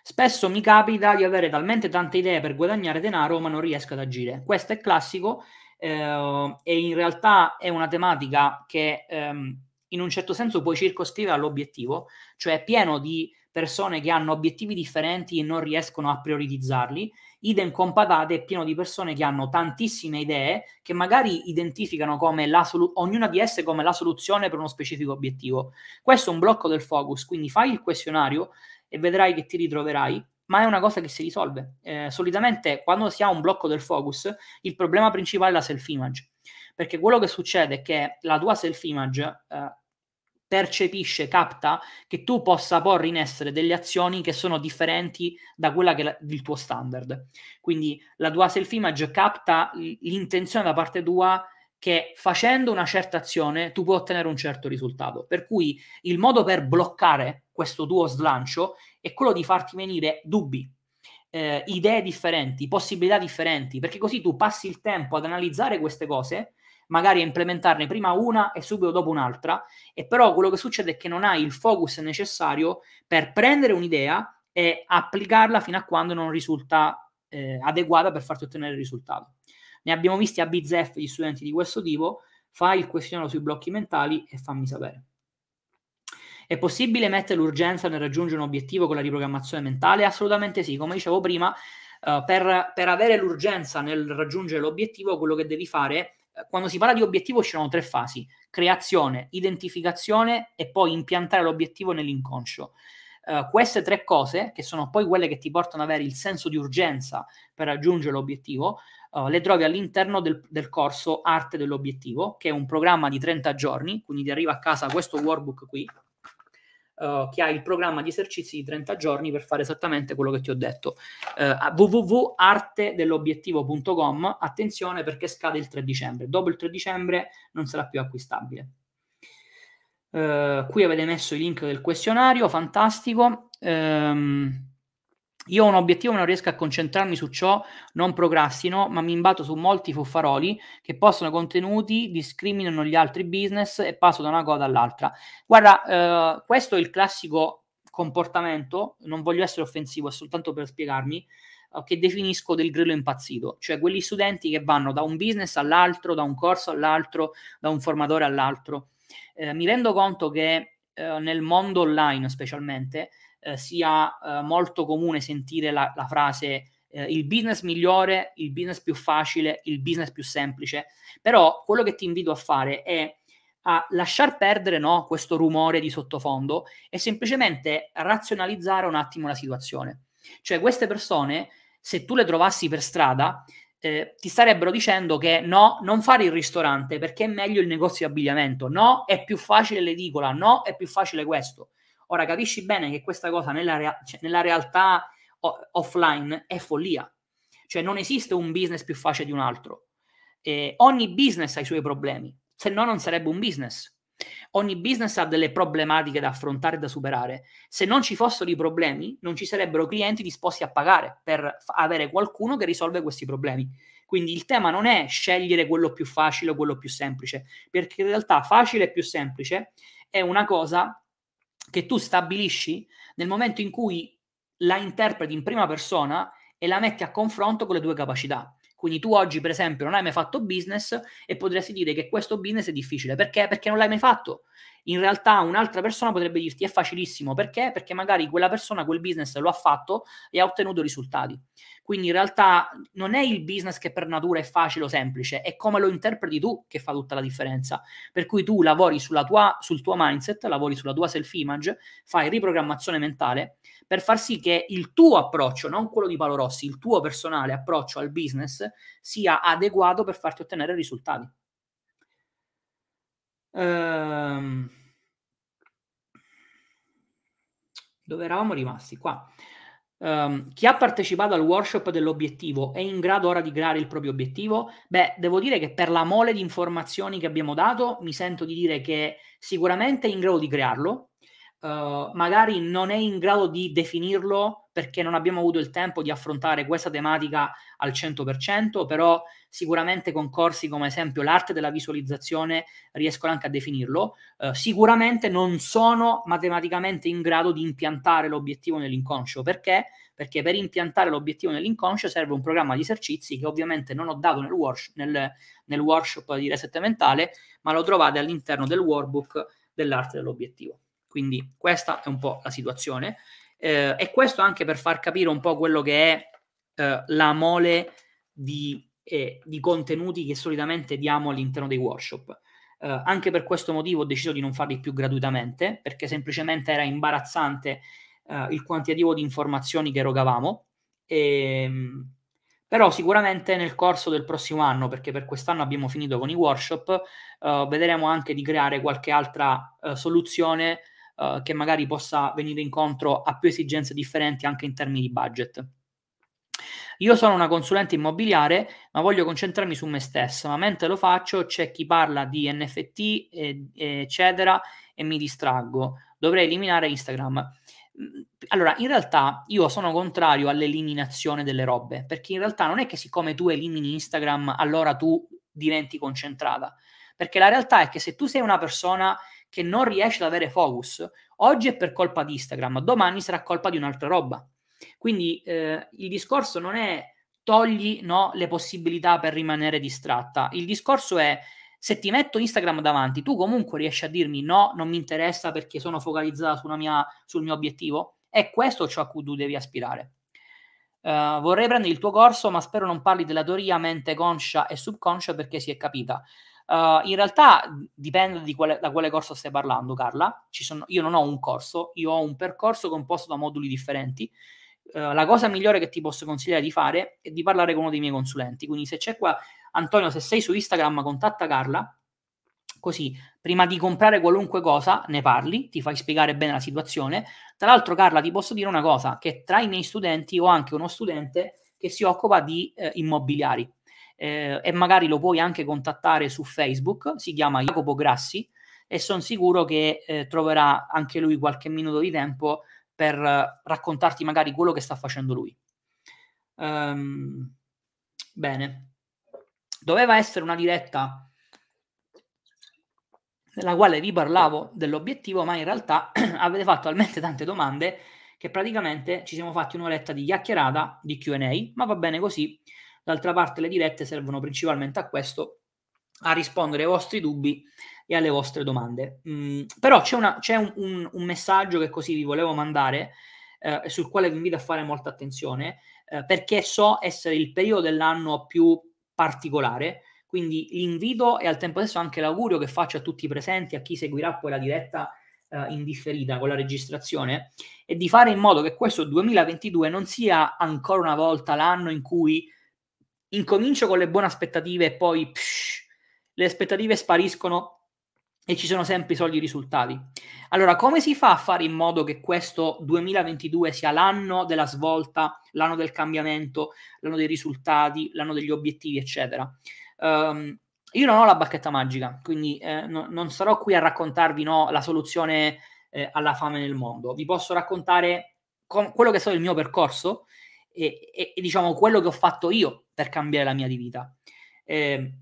Spesso mi capita di avere talmente tante idee per guadagnare denaro, ma non riesco ad agire. Questo è classico eh, e in realtà è una tematica che ehm, in un certo senso puoi circoscrivere all'obiettivo, cioè è pieno di persone che hanno obiettivi differenti e non riescono a prioritizzarli. Idem con patate è pieno di persone che hanno tantissime idee che magari identificano come la solu- ognuna di esse come la soluzione per uno specifico obiettivo. Questo è un blocco del focus, quindi fai il questionario, e vedrai che ti ritroverai, ma è una cosa che si risolve. Eh, solitamente quando si ha un blocco del focus, il problema principale è la self-image, perché quello che succede è che la tua self-image, eh, percepisce, capta che tu possa porre in essere delle azioni che sono differenti da quella che è il tuo standard. Quindi la tua self-image capta l'intenzione da parte tua che facendo una certa azione tu puoi ottenere un certo risultato. Per cui il modo per bloccare questo tuo slancio è quello di farti venire dubbi, eh, idee differenti, possibilità differenti, perché così tu passi il tempo ad analizzare queste cose magari a implementarne prima una e subito dopo un'altra, e però quello che succede è che non hai il focus necessario per prendere un'idea e applicarla fino a quando non risulta eh, adeguata per farti ottenere il risultato. Ne abbiamo visti a bizzeffe di studenti di questo tipo, fai il questionario sui blocchi mentali e fammi sapere. È possibile mettere l'urgenza nel raggiungere un obiettivo con la riprogrammazione mentale? Assolutamente sì, come dicevo prima, uh, per, per avere l'urgenza nel raggiungere l'obiettivo, quello che devi fare quando si parla di obiettivo ci sono tre fasi, creazione, identificazione e poi impiantare l'obiettivo nell'inconscio. Uh, queste tre cose, che sono poi quelle che ti portano ad avere il senso di urgenza per raggiungere l'obiettivo, uh, le trovi all'interno del, del, corso Arte dell'obiettivo, che è un programma di 30 giorni, quindi ti arriva a casa questo workbook qui, uh, che ha il programma di esercizi di 30 giorni per fare esattamente quello che ti ho detto. Uh, www.artedell'obiettivo.com, attenzione perché scade il 3 dicembre, dopo il 3 dicembre non sarà più acquistabile. Uh, qui avete messo i link del questionario, fantastico. Um, io ho un obiettivo, non riesco a concentrarmi su ciò, non procrastino, ma mi imbatto su molti fuffaroli che postano contenuti, discriminano gli altri business e passo da una cosa all'altra. Guarda, eh, questo è il classico comportamento, non voglio essere offensivo, è soltanto per spiegarmi, eh, che definisco del grillo impazzito, cioè quegli studenti che vanno da un business all'altro, da un corso all'altro, da un formatore all'altro. Eh, mi rendo conto che eh, nel mondo online specialmente, eh, sia eh, molto comune sentire la, la frase eh, il business migliore, il business più facile, il business più semplice, però quello che ti invito a fare è a lasciar perdere no, questo rumore di sottofondo e semplicemente razionalizzare un attimo la situazione. Cioè queste persone, se tu le trovassi per strada, eh, ti starebbero dicendo che no, non fare il ristorante perché è meglio il negozio di abbigliamento, no, è più facile l'edicola, no, è più facile questo. Ora capisci bene che questa cosa nella, rea- cioè, nella realtà o- offline è follia. Cioè non esiste un business più facile di un altro. Eh, ogni business ha i suoi problemi, se no non sarebbe un business. Ogni business ha delle problematiche da affrontare e da superare. Se non ci fossero i problemi, non ci sarebbero clienti disposti a pagare per avere qualcuno che risolve questi problemi. Quindi il tema non è scegliere quello più facile o quello più semplice, perché in realtà facile e più semplice è una cosa che tu stabilisci nel momento in cui la interpreti in prima persona e la metti a confronto con le tue capacità. Quindi tu oggi, per esempio, non hai mai fatto business e potresti dire che questo business è difficile. Perché? Perché non l'hai mai fatto. In realtà un'altra persona potrebbe dirti è facilissimo. Perché? Perché magari quella persona quel business lo ha fatto e ha ottenuto risultati. Quindi in realtà non è il business che per natura è facile o semplice, è come lo interpreti tu che fa tutta la differenza. Per cui tu lavori tua, sul tuo mindset, lavori sulla tua self-image, fai riprogrammazione mentale per far sì che il tuo approccio, non quello di Paolo Rossi, il tuo personale approccio al business sia adeguato per farti ottenere risultati. Ehm... Dove eravamo rimasti? Qua. Um, chi ha partecipato al workshop dell'obiettivo è in grado ora di creare il proprio obiettivo? Beh, devo dire che per la mole di informazioni che abbiamo dato, mi sento di dire che sicuramente è in grado di crearlo, uh, magari non è in grado di definirlo perché non abbiamo avuto il tempo di affrontare questa tematica al 100%, però sicuramente con corsi come esempio l'arte della visualizzazione riescono anche a definirlo. Uh, sicuramente non sono matematicamente in grado di impiantare l'obiettivo nell'inconscio, perché? Perché per impiantare l'obiettivo nell'inconscio serve un programma di esercizi che ovviamente non ho dato nel, workshop, nel, nel workshop di reset mentale, ma lo trovate all'interno del workbook dell'arte dell'obiettivo. Quindi questa è un po' la situazione. Eh, e questo anche per far capire un po' quello che è eh, la mole di, eh, di, contenuti che solitamente diamo all'interno dei workshop. Eh, anche per questo motivo ho deciso di non farli più gratuitamente, perché semplicemente era imbarazzante eh, il quantitativo di informazioni che erogavamo. E, ehm, Però sicuramente nel corso del prossimo anno, perché per quest'anno abbiamo finito con i workshop, uh, vedremo anche di creare qualche altra soluzione uh, che magari possa venire incontro a più esigenze differenti anche in termini di budget. Io sono una consulente immobiliare, ma voglio concentrarmi su me stessa, ma mentre lo faccio c'è chi parla di NFT, e, eccetera, e mi distraggo. Dovrei eliminare Instagram. Mm, allora, in realtà io sono contrario all'eliminazione delle robe, perché in realtà non è che siccome tu elimini Instagram, allora tu diventi concentrata. Perché la realtà è che se tu sei una persona che non riesce ad avere focus, oggi è per colpa di Instagram, domani sarà colpa di un'altra roba. Quindi eh, il discorso non è togli no, le possibilità per rimanere distratta, il discorso è se ti metto Instagram davanti, tu comunque riesci a dirmi no, non mi interessa perché sono focalizzata mia, sul mio obiettivo? È questo ciò a cui tu devi aspirare. Uh, vorrei prendere il tuo corso, ma spero non parli della teoria mente conscia e subconscia perché si è capita. Uh, in realtà dipende quale, da quale corso stai parlando, Carla. Sono, io non ho un corso, io ho un percorso composto da moduli differenti. Uh, la cosa migliore che ti posso consigliare di fare è di parlare con uno dei miei consulenti. Quindi, se c'è qua, Antonio, se sei su Instagram, contatta Carla. Così, prima di comprare qualunque cosa, ne parli, ti fai spiegare bene la situazione. Tra l'altro, Carla, ti posso dire una cosa: che tra i miei studenti ho anche uno studente che si occupa di eh, immobiliari eh, e magari lo puoi anche contattare su Facebook, si chiama Jacopo Grassi e sono sicuro che eh, troverà anche lui qualche minuto di tempo per uh, raccontarti magari quello che sta facendo lui. Um, bene, doveva essere una diretta nella quale vi parlavo dell'obiettivo, ma in realtà avete fatto talmente tante domande che praticamente ci siamo fatti un'oretta di chiacchierata, di QA, ma va bene così. D'altra parte le dirette servono principalmente a questo, a rispondere ai vostri dubbi e alle vostre domande. Mm, però c'è, una, c'è un, un, un, messaggio che così vi volevo mandare, eh, sul quale vi invito a fare molta attenzione, eh, perché so essere il periodo dell'anno più particolare. Quindi l'invito e al tempo stesso anche l'augurio che faccio a tutti i presenti, a chi seguirà poi la diretta eh, in differita con la registrazione, è di fare in modo che questo 2022 non sia ancora una volta l'anno in cui incomincio con le buone aspettative e poi psh, le aspettative spariscono e ci sono sempre i soliti risultati. Allora, come si fa a fare in modo che questo 2022 sia l'anno della svolta, l'anno del cambiamento, l'anno dei risultati, l'anno degli obiettivi, eccetera? Um, io non ho la bacchetta magica, quindi eh, no, non sarò qui a raccontarvi no, la soluzione eh, alla fame nel mondo. Vi posso raccontare com- quello che è stato il mio percorso e, e, e, diciamo quello che ho fatto io per cambiare la mia di vita. Eh,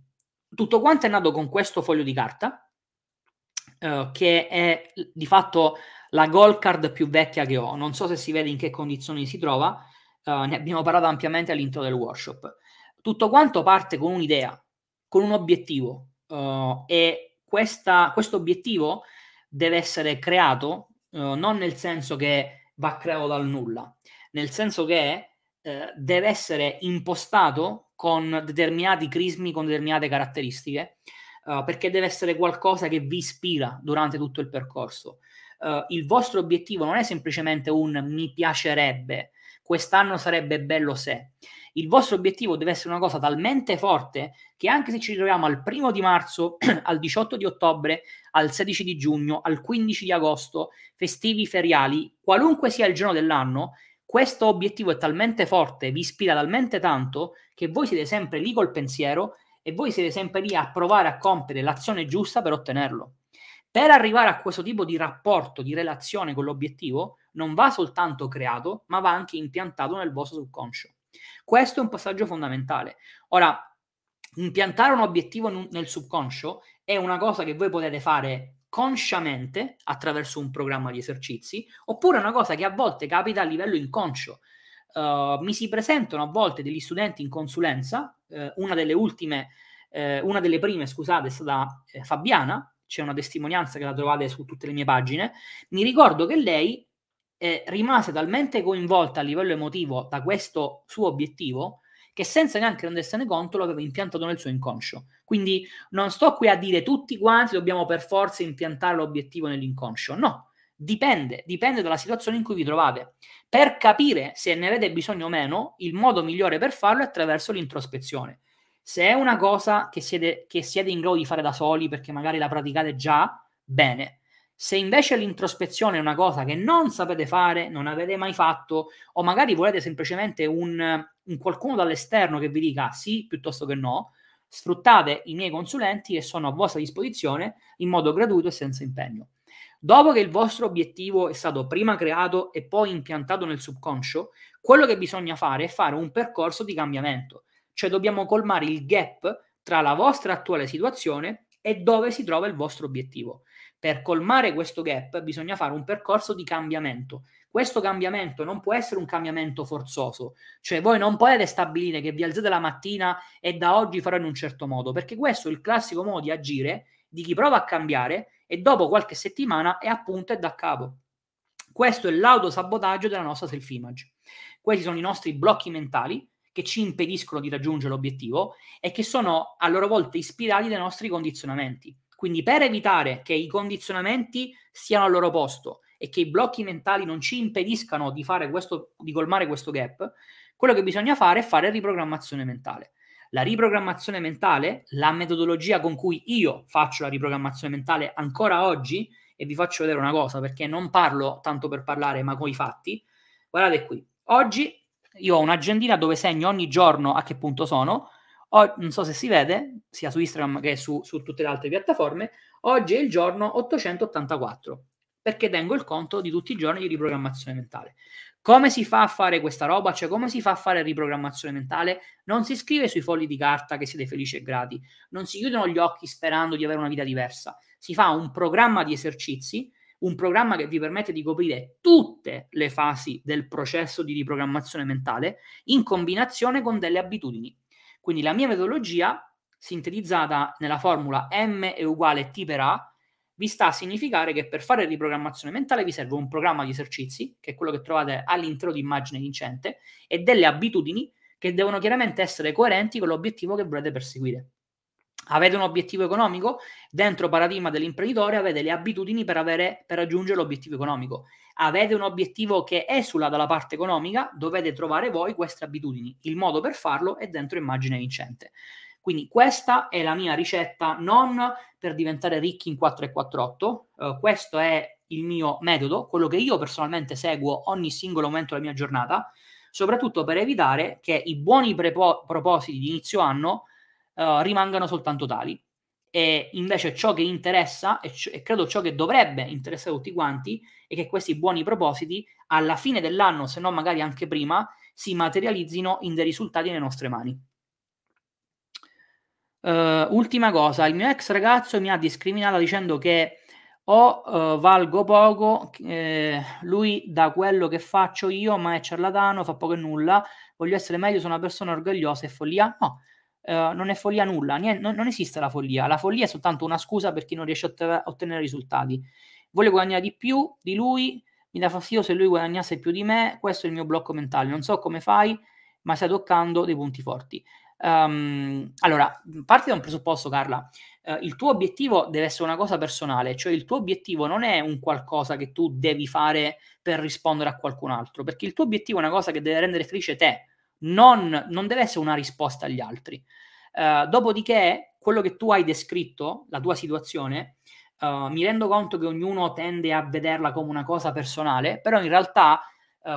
tutto quanto è nato con questo foglio di carta, eh, che è di fatto la gold card più vecchia che ho. Non so se si vede in che condizioni si trova, eh, ne abbiamo parlato ampiamente all'interno del workshop. Tutto quanto parte con un'idea, con un obiettivo uh, e questa, questo obiettivo deve essere creato uh, non nel senso che va creato dal nulla, nel senso che eh, deve essere impostato con determinati crismi, con determinate caratteristiche, uh, perché deve essere qualcosa che vi ispira durante tutto il percorso. Uh, il vostro obiettivo non è semplicemente un mi piacerebbe, quest'anno sarebbe bello se. Il vostro obiettivo deve essere una cosa talmente forte che anche se ci troviamo al primo di marzo, al 18 di ottobre, al 16 di giugno, al 15 di agosto, festivi feriali, qualunque sia il giorno dell'anno, questo obiettivo è talmente forte, vi ispira talmente tanto che voi siete sempre lì col pensiero e voi siete sempre lì a provare a compiere l'azione giusta per ottenerlo. Per arrivare a questo tipo di rapporto, di relazione con l'obiettivo, non va soltanto creato, ma va anche impiantato nel vostro subconscio. Questo è un passaggio fondamentale. Ora, impiantare un obiettivo nel subconscio è una cosa che voi potete fare consciamente attraverso un programma di esercizi, oppure una cosa che a volte capita a livello inconscio. Uh, mi si presentano a volte degli studenti in consulenza, uh, una delle ultime, uh, una delle prime, scusate, è stata eh, Fabiana, c'è una testimonianza che la trovate su tutte le mie pagine, mi ricordo che lei eh, rimase talmente coinvolta a livello emotivo da questo suo obiettivo che senza neanche rendersene conto lo aveva impiantato nel suo inconscio. Quindi non sto qui a dire tutti quanti dobbiamo per forza impiantare l'obiettivo nell'inconscio, no. Dipende, dipende dalla situazione in cui vi trovate. Per capire se ne avete bisogno o meno, il modo migliore per farlo è attraverso l'introspezione. Se è una cosa che siete, che siete in grado di fare da soli perché magari la praticate già, bene. Se invece l'introspezione è una cosa che non sapete fare, non avete mai fatto, o magari volete semplicemente un, un qualcuno dall'esterno che vi dica sì piuttosto che no, sfruttate i miei consulenti che sono a vostra disposizione in modo gratuito e senza impegno. Dopo che il vostro obiettivo è stato prima creato e poi impiantato nel subconscio, quello che bisogna fare è fare un percorso di cambiamento, cioè dobbiamo colmare il gap tra la vostra attuale situazione e dove si trova il vostro obiettivo. Per colmare questo gap bisogna fare un percorso di cambiamento. Questo cambiamento non può essere un cambiamento forzoso, cioè voi non potete stabilire che vi alzate la mattina e da oggi farò in un certo modo, perché questo è il classico modo di agire di chi prova a cambiare e dopo qualche settimana è appunto è da capo. Questo è l'autosabotaggio della nostra self-image. Questi sono i nostri blocchi mentali che ci impediscono di raggiungere l'obiettivo e che sono a loro volta ispirati dai nostri condizionamenti. Quindi per evitare che i condizionamenti siano al loro posto e che i blocchi mentali non ci impediscano di, questo, di colmare questo gap, quello che bisogna fare è fare riprogrammazione mentale. La riprogrammazione mentale, la metodologia con cui io faccio la riprogrammazione mentale ancora oggi, e vi faccio vedere una cosa perché non parlo tanto per parlare ma con i fatti, guardate qui, oggi io ho un'agendina dove segno ogni giorno a che punto sono, o, non so se si vede, sia su Instagram che su, su tutte le altre piattaforme, oggi è il giorno 884 perché tengo il conto di tutti i giorni di riprogrammazione mentale. Come si fa a fare questa roba? Cioè, come si fa a fare riprogrammazione mentale? Non si scrive sui fogli di carta che siete felici e grati, non si chiudono gli occhi sperando di avere una vita diversa. Si fa un programma di esercizi, un programma che vi permette di coprire tutte le fasi del processo di riprogrammazione mentale in combinazione con delle abitudini. Quindi la mia metodologia, sintetizzata nella formula M è uguale T per A, vi sta a significare che per fare riprogrammazione mentale vi serve un programma di esercizi, che è quello che trovate all'intero di immagine vincente, e delle abitudini che devono chiaramente essere coerenti con l'obiettivo che volete perseguire. Avete un obiettivo economico? Dentro paradigma dell'imprenditore avete le abitudini per, avere, per raggiungere l'obiettivo economico. Avete un obiettivo che esula dalla parte economica? Dovete trovare voi queste abitudini. Il modo per farlo è dentro immagine vincente. Quindi questa è la mia ricetta non per diventare ricchi in 4 e 48, uh, questo è il mio metodo, quello che io personalmente seguo ogni singolo momento della mia giornata, soprattutto per evitare che i buoni prepo- propositi di inizio anno uh, rimangano soltanto tali. E invece ciò che interessa, e, c- e credo ciò che dovrebbe interessare tutti quanti, è che questi buoni propositi alla fine dell'anno, se non magari anche prima, si materializzino in dei risultati nelle nostre mani. Uh, ultima cosa, il mio ex ragazzo mi ha discriminata dicendo che o uh, valgo poco, eh, lui da quello che faccio io, ma è ciarlatano, fa poco e nulla, voglio essere meglio, sono una persona orgogliosa, è follia? No, uh, non è follia nulla, Niente, non, non, esiste la follia, la follia è soltanto una scusa per chi non riesce a ottenere risultati. Voglio guadagnare di più di lui, mi dà fastidio se lui guadagnasse più di me, questo è il mio blocco mentale, non so come fai, ma stai toccando dei punti forti. Um, allora, parti da un presupposto, Carla. Uh, il tuo obiettivo deve essere una cosa personale, cioè il tuo obiettivo non è un qualcosa che tu devi fare per rispondere a qualcun altro, perché il tuo obiettivo è una cosa che deve rendere felice te, non, non deve essere una risposta agli altri. Uh, dopodiché, quello che tu hai descritto, la tua situazione, uh, mi rendo conto che ognuno tende a vederla come una cosa personale, però in realtà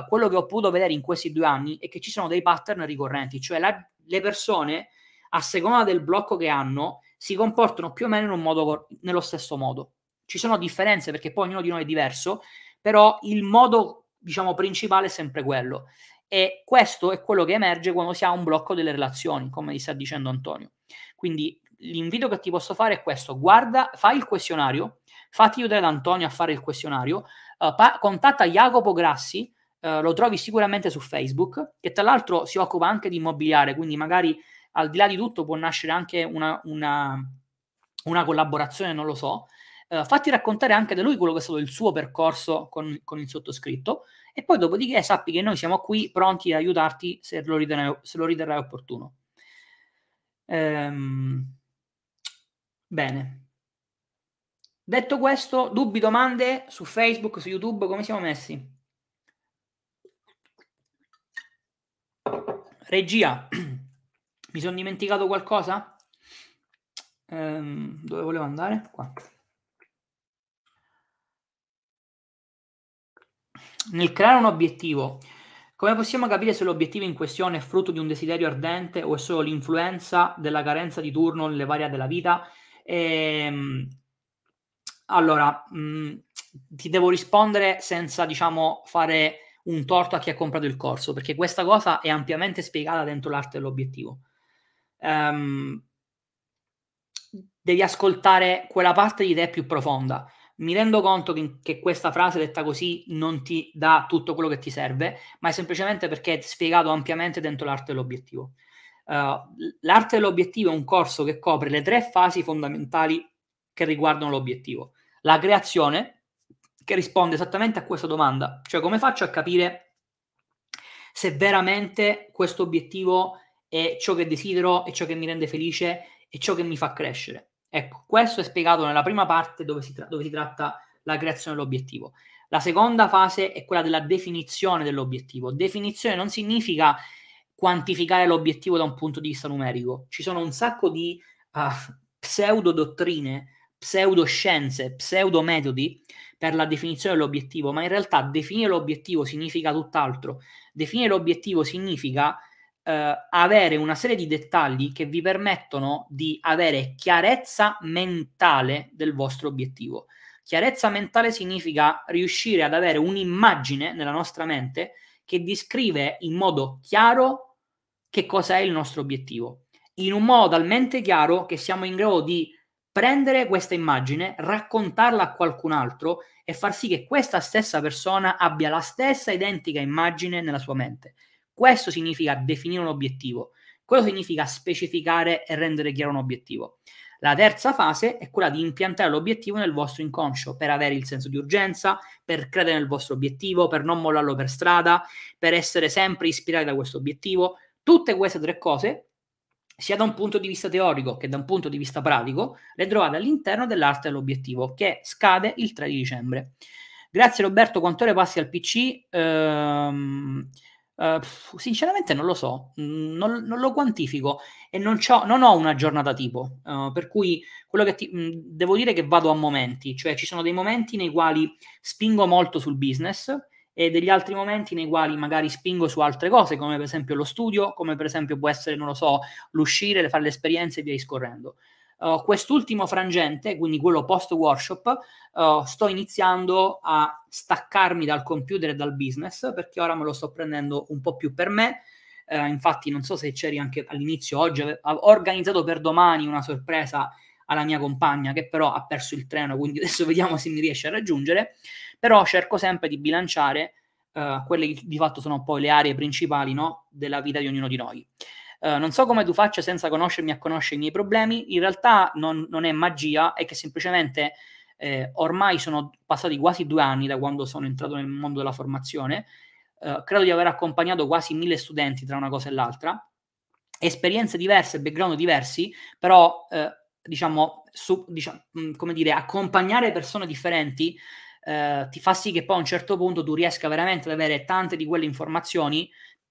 quello che ho potuto vedere in questi due anni è che ci sono dei pattern ricorrenti, cioè la, le persone, a seconda del blocco che hanno, si comportano più o meno in un modo, nello stesso modo. Ci sono differenze perché poi ognuno di noi è diverso, però il modo, diciamo, principale è sempre quello. E questo è quello che emerge quando si ha un blocco delle relazioni, come ti sta dicendo Antonio. Quindi l'invito che ti posso fare è questo: guarda, fai il questionario, fatti aiutare da Antonio a fare il questionario, uh, pa- contatta Jacopo Grassi, eh, lo trovi sicuramente su Facebook, che tra l'altro si occupa anche di immobiliare, quindi magari al di là di tutto può nascere anche una, una, una collaborazione, non lo so. Uh, fatti raccontare anche da lui quello che è stato il suo percorso con, con, il sottoscritto e poi dopodiché sappi che noi siamo qui pronti ad aiutarti se lo riterrai, se lo riterrai opportuno. Ehm, bene. Detto questo, dubbi, domande su Facebook, su YouTube, come siamo messi? Regia, mi sono dimenticato qualcosa? Ehm, dove volevo andare? Qua. Nel creare un obiettivo, come possiamo capire se l'obiettivo in questione è frutto di un desiderio ardente o è solo l'influenza della carenza di turno nelle varie della vita? Ehm, allora, mh, mm, ti devo rispondere senza, diciamo, fare un torto a chi ha comprato il corso, perché questa cosa è ampiamente spiegata dentro l'arte dell'obiettivo. Um, devi ascoltare quella parte di te più profonda. Mi rendo conto che, che, questa frase detta così non ti dà tutto quello che ti serve, ma è semplicemente perché è spiegato ampiamente dentro l'arte dell'obiettivo. Uh, l'arte dell'obiettivo è un corso che copre le tre fasi fondamentali che riguardano l'obiettivo. La creazione, che risponde esattamente a questa domanda, cioè come faccio a capire se veramente questo obiettivo è ciò che desidero, è ciò che mi rende felice, è ciò che mi fa crescere. Ecco, questo è spiegato nella prima parte dove si, tra- dove si tratta la creazione dell'obiettivo. La seconda fase è quella della definizione dell'obiettivo. Definizione non significa quantificare l'obiettivo da un punto di vista numerico. Ci sono un sacco di uh, pseudo dottrine pseudoscienze, pseudometodi per la definizione dell'obiettivo, ma in realtà definire l'obiettivo significa tutt'altro. Definire l'obiettivo significa eh, avere una serie di dettagli che vi permettono di avere chiarezza mentale del vostro obiettivo. Chiarezza mentale significa riuscire ad avere un'immagine nella nostra mente che descrive in modo chiaro che cosa è il nostro obiettivo, in un modo talmente chiaro che siamo in grado di prendere questa immagine, raccontarla a qualcun altro e far sì che questa stessa persona abbia la stessa identica immagine nella sua mente. Questo significa definire un obiettivo, questo significa specificare e rendere chiaro un obiettivo. La terza fase è quella di impiantare l'obiettivo nel vostro inconscio per avere il senso di urgenza, per credere nel vostro obiettivo, per non mollarlo per strada, per essere sempre ispirati da questo obiettivo. Tutte queste tre cose sia da un punto di vista teorico che da un punto di vista pratico, le trovate all'interno dell'arte dell'obiettivo, che scade il 3 di dicembre. Grazie Roberto, quanto ore passi al PC? Ehm, eh, sinceramente non lo so, mm, non, non lo quantifico e non, non, ho una giornata tipo, uh, per cui ti, mh, mm, devo dire che vado a momenti, cioè ci sono dei momenti nei quali spingo molto sul business e degli altri momenti nei quali magari spingo su altre cose, come per esempio lo studio, come per esempio può essere, non lo so, l'uscire, fare le esperienze e via discorrendo. Uh, quest'ultimo frangente, quindi quello post workshop, uh, sto iniziando a staccarmi dal computer e dal business perché ora me lo sto prendendo un po' più per me. Uh, infatti, non so se c'eri anche all'inizio oggi, ho organizzato per domani una sorpresa alla mia compagna che però ha perso il treno, quindi adesso vediamo se mi riesce a raggiungere. Però cerco sempre di bilanciare uh, quelle che di fatto sono poi le aree principali no, della vita di ognuno di noi. Uh, non so come tu faccia senza conoscermi a conoscere i miei problemi, in realtà non, non è magia, è che semplicemente eh, ormai sono passati quasi due anni da quando sono entrato nel mondo della formazione, uh, credo di aver accompagnato quasi mille studenti tra una cosa e l'altra, esperienze diverse, background diversi, però eh, diciamo, su, diciamo, come dire, accompagnare persone differenti eh, ti fa sì che poi a un certo punto tu riesca veramente ad avere tante di quelle informazioni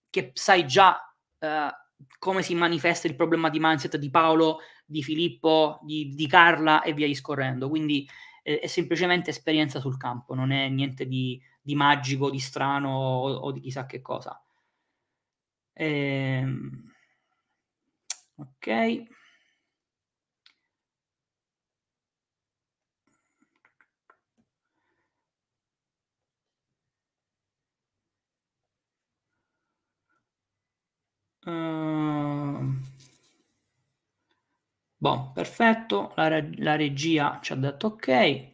che sai già eh, come si manifesta il problema di mindset di Paolo, di Filippo, di, di Carla e via discorrendo. Quindi eh, è semplicemente esperienza sul campo, non è niente di, di magico, di strano o, o, di chissà che cosa. Ehm, ok. Uh, boh, perfetto, la, la, regia ci ha detto ok.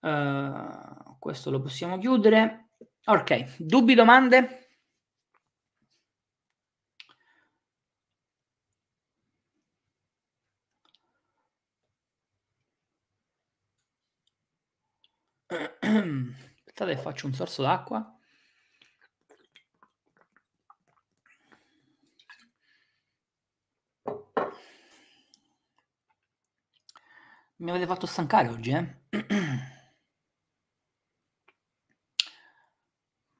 Uh, questo lo possiamo chiudere. Ok, dubbi, domande? Aspettate, faccio un sorso d'acqua. Mi avete fatto stancare oggi, eh?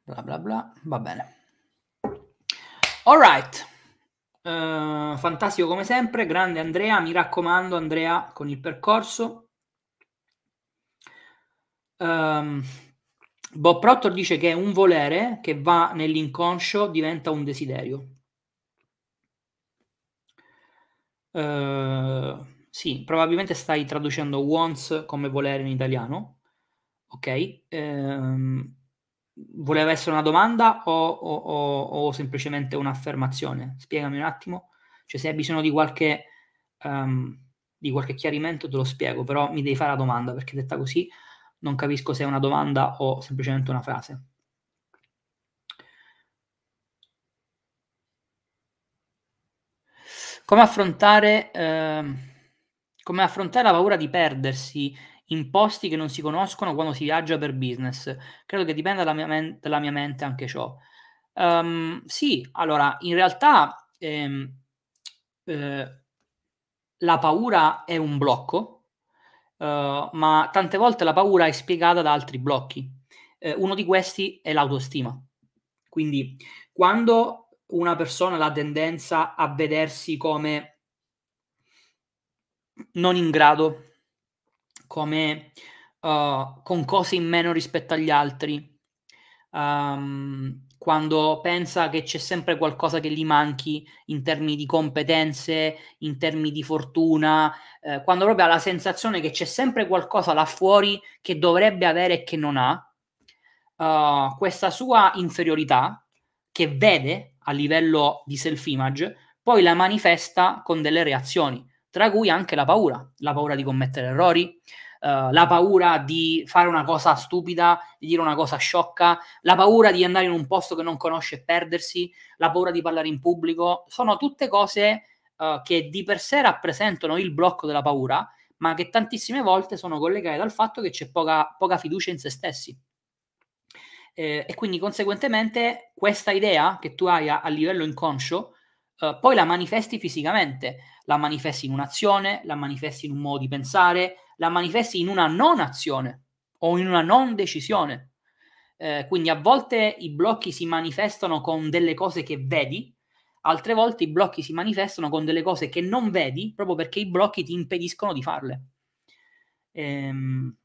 bla bla bla, va bene. All right. Uh, fantastico come sempre, grande Andrea, mi raccomando Andrea con il percorso. Um, Bob Proctor dice che un volere che va nell'inconscio diventa un desiderio. Uh, sì, probabilmente stai traducendo wants come volere in italiano. Ok. Um, voleva essere una domanda o, o, o, o, semplicemente un'affermazione? Spiegami un attimo. Cioè, se hai bisogno di qualche, um, di qualche chiarimento, te lo spiego, però mi devi fare la domanda perché detta così non capisco se è una domanda o semplicemente una frase. Come affrontare, eh, come affrontare la paura di perdersi in posti che non si conoscono quando si viaggia per business? Credo che dipenda dalla mia, men- dalla mia mente anche ciò. Um, sì, allora, in realtà ehm, eh, la paura è un blocco, Uh, ma tante volte la paura è spiegata da altri blocchi. Uh, uno di questi è l'autostima. Quindi quando una persona ha la tendenza a vedersi come non in grado, come uh, con cose in meno rispetto agli altri, um, quando pensa che c'è sempre qualcosa che gli manchi in termini di competenze, in termini di fortuna, eh, quando proprio ha la sensazione che c'è sempre qualcosa là fuori che dovrebbe avere e che non ha, uh, questa sua inferiorità che vede a livello di self-image, poi la manifesta con delle reazioni, tra cui anche la paura, la paura di commettere errori, Uh, la paura di fare una cosa stupida, di dire una cosa sciocca, la paura di andare in un posto che non conosce e perdersi, la paura di parlare in pubblico, sono tutte cose uh, che di per sé rappresentano il blocco della paura, ma che tantissime volte sono collegate dal fatto che c'è poca, poca fiducia in se stessi. Eh, e quindi conseguentemente questa idea che tu hai a, a livello inconscio, uh, poi la manifesti fisicamente, la manifesti in un'azione, la manifesti in un modo di pensare, la manifesti in una non azione o in una non decisione. Eh, quindi a volte i blocchi si manifestano con delle cose che vedi, altre volte i blocchi si manifestano con delle cose che non vedi proprio perché i blocchi ti impediscono di farle. Ehm,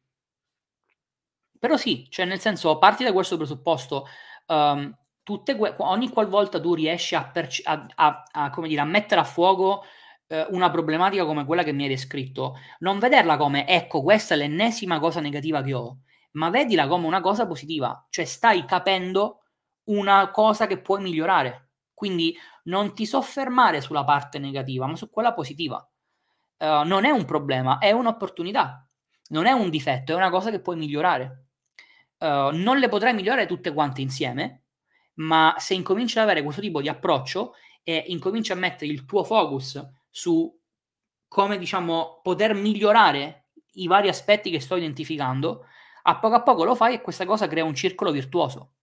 però sì, cioè nel senso, parti da questo presupposto, um, tutte ogni qualvolta tu riesci a, perci- a, a, a, dire, mettere a fuoco eh, una problematica come quella che mi hai descritto, non vederla come ecco, questa è l'ennesima cosa negativa che ho, ma vedila come una cosa positiva, cioè stai capendo una cosa che puoi migliorare. Quindi non ti soffermare sulla parte negativa, ma su quella positiva. Uh, non è un problema, è un'opportunità, non è un difetto, è una cosa che puoi migliorare. Uh, non le potrai migliorare tutte quante insieme, ma se incominci ad avere questo tipo di approccio e incominci a mettere il tuo focus su come diciamo poter migliorare i vari aspetti che sto identificando, a poco a poco lo fai e questa cosa crea un circolo virtuoso.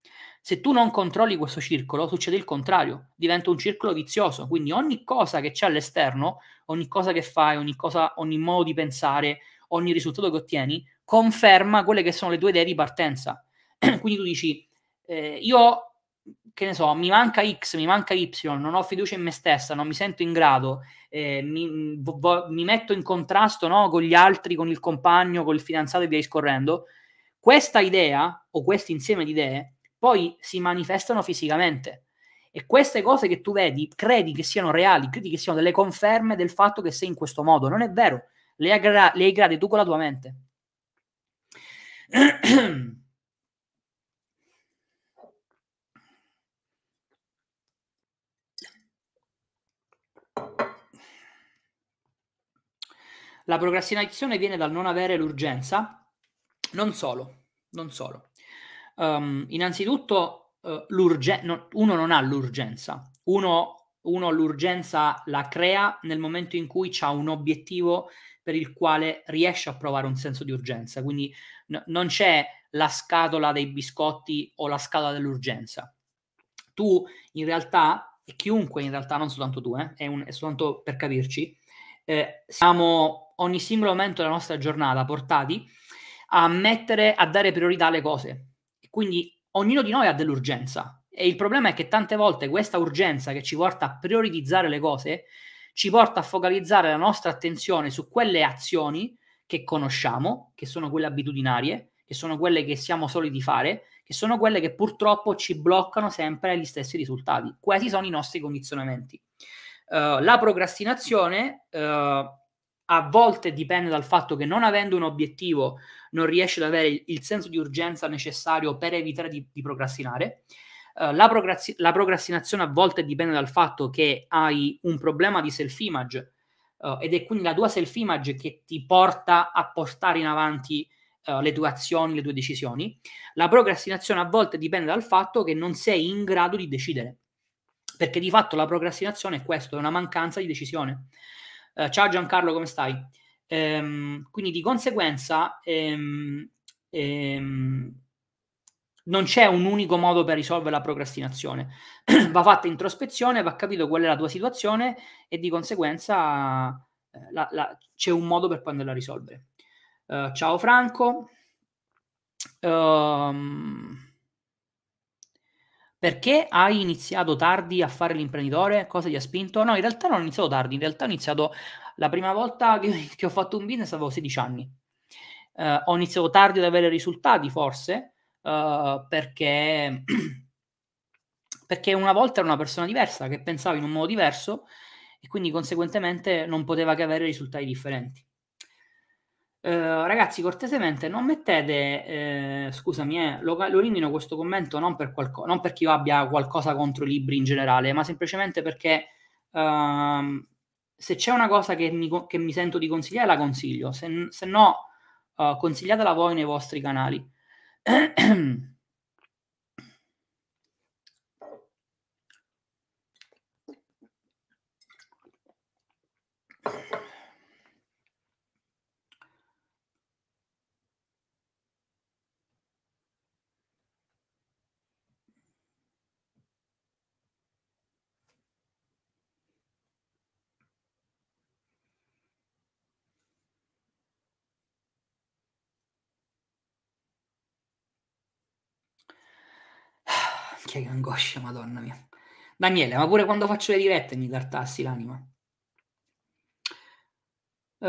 Se tu non controlli questo circolo, succede il contrario, diventa un circolo vizioso. Quindi ogni cosa che c'è all'esterno, ogni cosa che fai, ogni, cosa, ogni modo di pensare, ogni risultato che ottieni, conferma quelle che sono le tue idee di partenza. Quindi tu dici, eh, io che ne so, mi manca X, mi manca Y, non ho fiducia in me stessa, non mi sento in grado, eh, mi, vo, mi, metto in contrasto no, con gli altri, con il compagno, con il fidanzato e via discorrendo, questa idea o questo insieme di idee poi si manifestano fisicamente. E queste cose che tu vedi, credi che siano reali, credi che siano delle conferme del fatto che sei in questo modo. Non è vero, le hai, gra- le hai create tu con la tua mente. La procrastinazione viene dal non avere l'urgenza? Non solo, non solo. Um, innanzitutto, uh, no, uno non ha l'urgenza, uno, uno, l'urgenza la crea nel momento in cui ha un obiettivo per il quale riesce a provare un senso di urgenza. Quindi n- non c'è la scatola dei biscotti o la scatola dell'urgenza. Tu in realtà, e chiunque in realtà, non soltanto tu, eh, è, un, è soltanto per capirci, eh, siamo ogni singolo momento della nostra giornata portati a mettere, a dare priorità alle cose. Quindi ognuno di noi ha dell'urgenza e il problema è che tante volte questa urgenza che ci porta a prioritizzare le cose ci porta a focalizzare la nostra attenzione su quelle azioni che conosciamo, che sono quelle abitudinarie, che sono quelle che siamo soliti fare, che sono quelle che purtroppo ci bloccano sempre agli stessi risultati. Questi sono i nostri condizionamenti. Uh, la procrastinazione uh, a volte dipende dal fatto che non avendo un obiettivo non riesci ad avere il, il senso di urgenza necessario per evitare di, di procrastinare. Uh, la, procrasti- la, procrastinazione a volte dipende dal fatto che hai un problema di self-image uh, ed è quindi la tua self-image che ti porta a portare in avanti uh, le tue azioni, le tue decisioni. La procrastinazione a volte dipende dal fatto che non sei in grado di decidere, perché di fatto la procrastinazione è questo, è una mancanza di decisione. Uh, ciao Giancarlo, come stai? Ehm, quindi di conseguenza ehm, ehm, non c'è un unico modo per risolvere la procrastinazione. va fatta introspezione, va capito qual è la tua situazione e di conseguenza eh, la, la, c'è un modo per poi a risolvere. Uh, ciao Franco. Um, perché hai iniziato tardi a fare l'imprenditore? Cosa ti ha spinto? No, in realtà non ho iniziato tardi, in realtà ho iniziato la prima volta che, che ho fatto un business avevo 16 anni. Uh, ho iniziato tardi ad avere risultati, forse, uh, perché, perché una volta era una persona diversa, che pensava in un modo diverso e quindi conseguentemente non poteva che avere risultati differenti. Uh, ragazzi, cortesemente non mettete, eh, scusami, eh, lo, lo, elimino questo commento non, per qualco- non perché io abbia qualcosa contro i libri in generale, ma semplicemente perché uh, se c'è una cosa che mi, che mi, sento di consigliare, la consiglio, se, se no, uh, consigliatela voi nei vostri canali. Che angoscia, madonna mia. Daniele, ma pure quando faccio le dirette mi tartassi l'anima. Uh...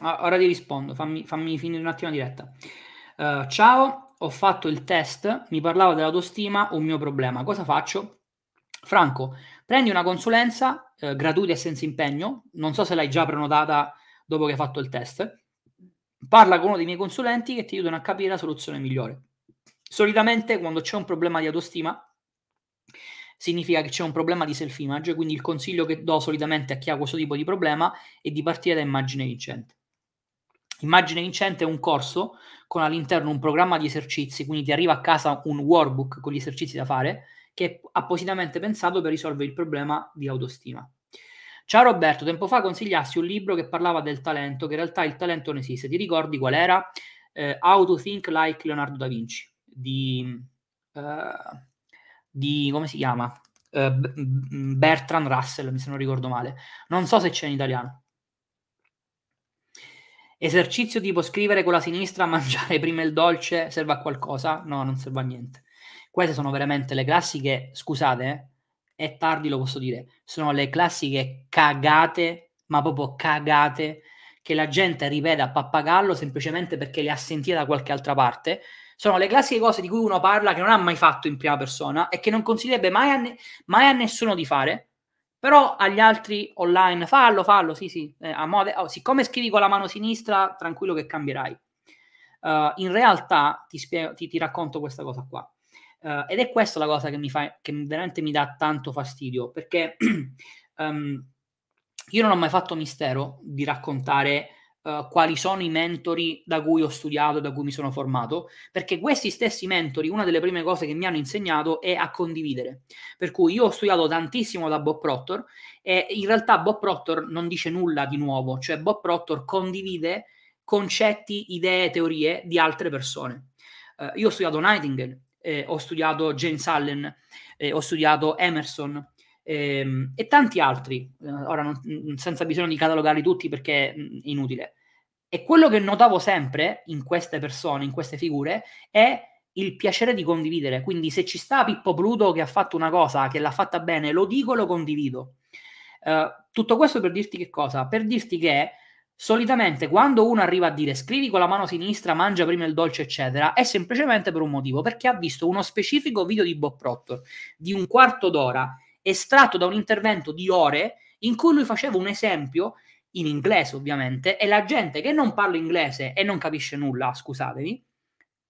Ora ti rispondo, fammi, fammi, finire un attimo la diretta. Uh, ciao, ho fatto il test, mi parlava dell'autostima, un mio problema. Cosa faccio? Franco, prendi una consulenza eh, gratuita e senza impegno, non so se l'hai già prenotata dopo che hai fatto il test, Parla con uno dei miei consulenti che ti aiutano a capire la soluzione migliore. Solitamente quando c'è un problema di autostima significa che c'è un problema di self-image, quindi il consiglio che do solitamente a chi ha questo tipo di problema è di partire da Immagine Vincente. Immagine Vincente è un corso con all'interno un programma di esercizi, quindi ti arriva a casa un workbook con gli esercizi da fare che è appositamente pensato per risolvere il problema di autostima. Ciao Roberto, tempo fa consigliassi un libro che parlava del talento, che in realtà il talento non esiste. Ti ricordi qual era? Eh, How to Think Like Leonardo da Vinci, di, uh, di come si chiama? Uh, Bertrand Russell, se non ricordo male. Non so se c'è in italiano. Esercizio tipo scrivere con la sinistra, mangiare prima il dolce, serve a qualcosa? No, non serve a niente. Queste sono veramente le classiche, scusate, eh, è tardi lo posso dire, sono le classiche cagate, ma proprio cagate, che la gente ripete a pappagallo semplicemente perché le ha sentite da qualche altra parte. Sono le classiche cose di cui uno parla che non ha mai fatto in prima persona e che non consiglierebbe mai a, ne- mai a nessuno di fare, però agli altri online fallo, fallo, sì, sì, eh, a mode- oh, siccome scrivi con la mano sinistra, tranquillo che cambierai. Uh, in realtà ti, spiego, ti, ti racconto questa cosa qua. Uh, ed è questa la cosa che mi fa, che veramente mi dà tanto fastidio, perché um, io non ho mai fatto mistero di raccontare uh, quali sono i mentori da cui ho studiato, da cui mi sono formato, perché questi stessi mentori, una delle prime cose che mi hanno insegnato è a condividere. Per cui io ho studiato tantissimo da Bob Proctor e in realtà Bob Proctor non dice nulla di nuovo, cioè Bob Proctor condivide concetti, idee, teorie di altre persone. Uh, io ho studiato Nightingale, eh, ho studiato James Allen, eh, ho studiato Emerson, ehm, e tanti altri. Eh, ora, non, senza bisogno di catalogarli tutti perché è inutile. E quello che notavo sempre in queste persone, in queste figure, è il piacere di condividere. Quindi se ci sta Pippo Pluto che ha fatto una cosa, che l'ha fatta bene, lo dico e lo condivido. Uh, tutto questo per dirti che cosa? Per dirti che solitamente quando uno arriva a dire scrivi con la mano sinistra, mangia prima il dolce, eccetera, è semplicemente per un motivo, perché ha visto uno specifico video di Bob Proctor di un quarto d'ora, estratto da un intervento di ore, in cui lui faceva un esempio in inglese ovviamente, e la gente che non parla inglese e non capisce nulla, scusatemi,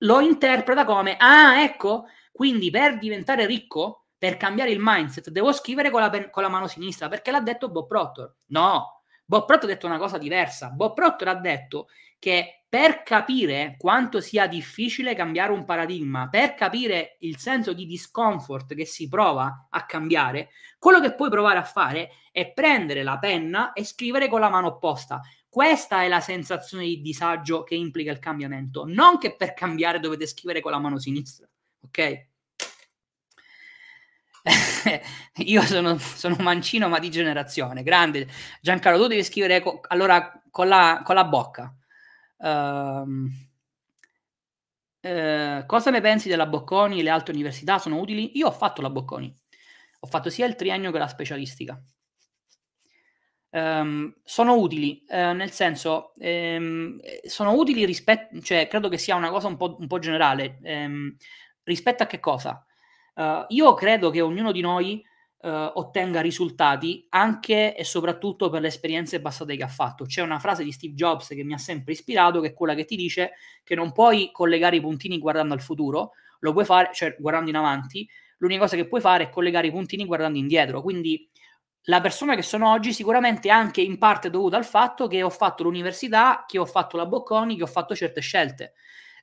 lo interpreta come, ah, ecco, quindi per diventare ricco, per cambiare il mindset, devo scrivere con la, pen- con la mano sinistra, perché l'ha detto Bob Proctor. No, Bob Proctor ha detto una cosa diversa. Bob Proctor ha detto che per capire quanto sia difficile cambiare un paradigma, per capire il senso di discomfort che si prova a cambiare, quello che puoi provare a fare è prendere la penna e scrivere con la mano opposta. Questa è la sensazione di disagio che implica il cambiamento, non che per cambiare dovete scrivere con la mano sinistra, ok? Io sono, sono, mancino ma di generazione, grande. Giancarlo, tu devi scrivere co- allora con la, con la bocca. Uh, uh, cosa ne pensi della Bocconi e le altre università? Sono utili? Io ho fatto la Bocconi, ho fatto sia il triennio che la specialistica um, sono utili, uh, nel senso, um, sono utili rispetto, cioè credo che sia una cosa un po', un po generale, um, rispetto a che cosa? Uh, io credo che ognuno di noi uh, ottenga risultati anche e soprattutto per le esperienze passate che ha fatto. C'è una frase di Steve Jobs che mi ha sempre ispirato, che è quella che ti dice che non puoi collegare i puntini guardando al futuro, lo puoi fare, cioè guardando in avanti, l'unica cosa che puoi fare è collegare i puntini guardando indietro. Quindi la persona che sono oggi sicuramente anche in parte dovuta al fatto che ho fatto l'università, che ho fatto la Bocconi, che ho fatto certe scelte.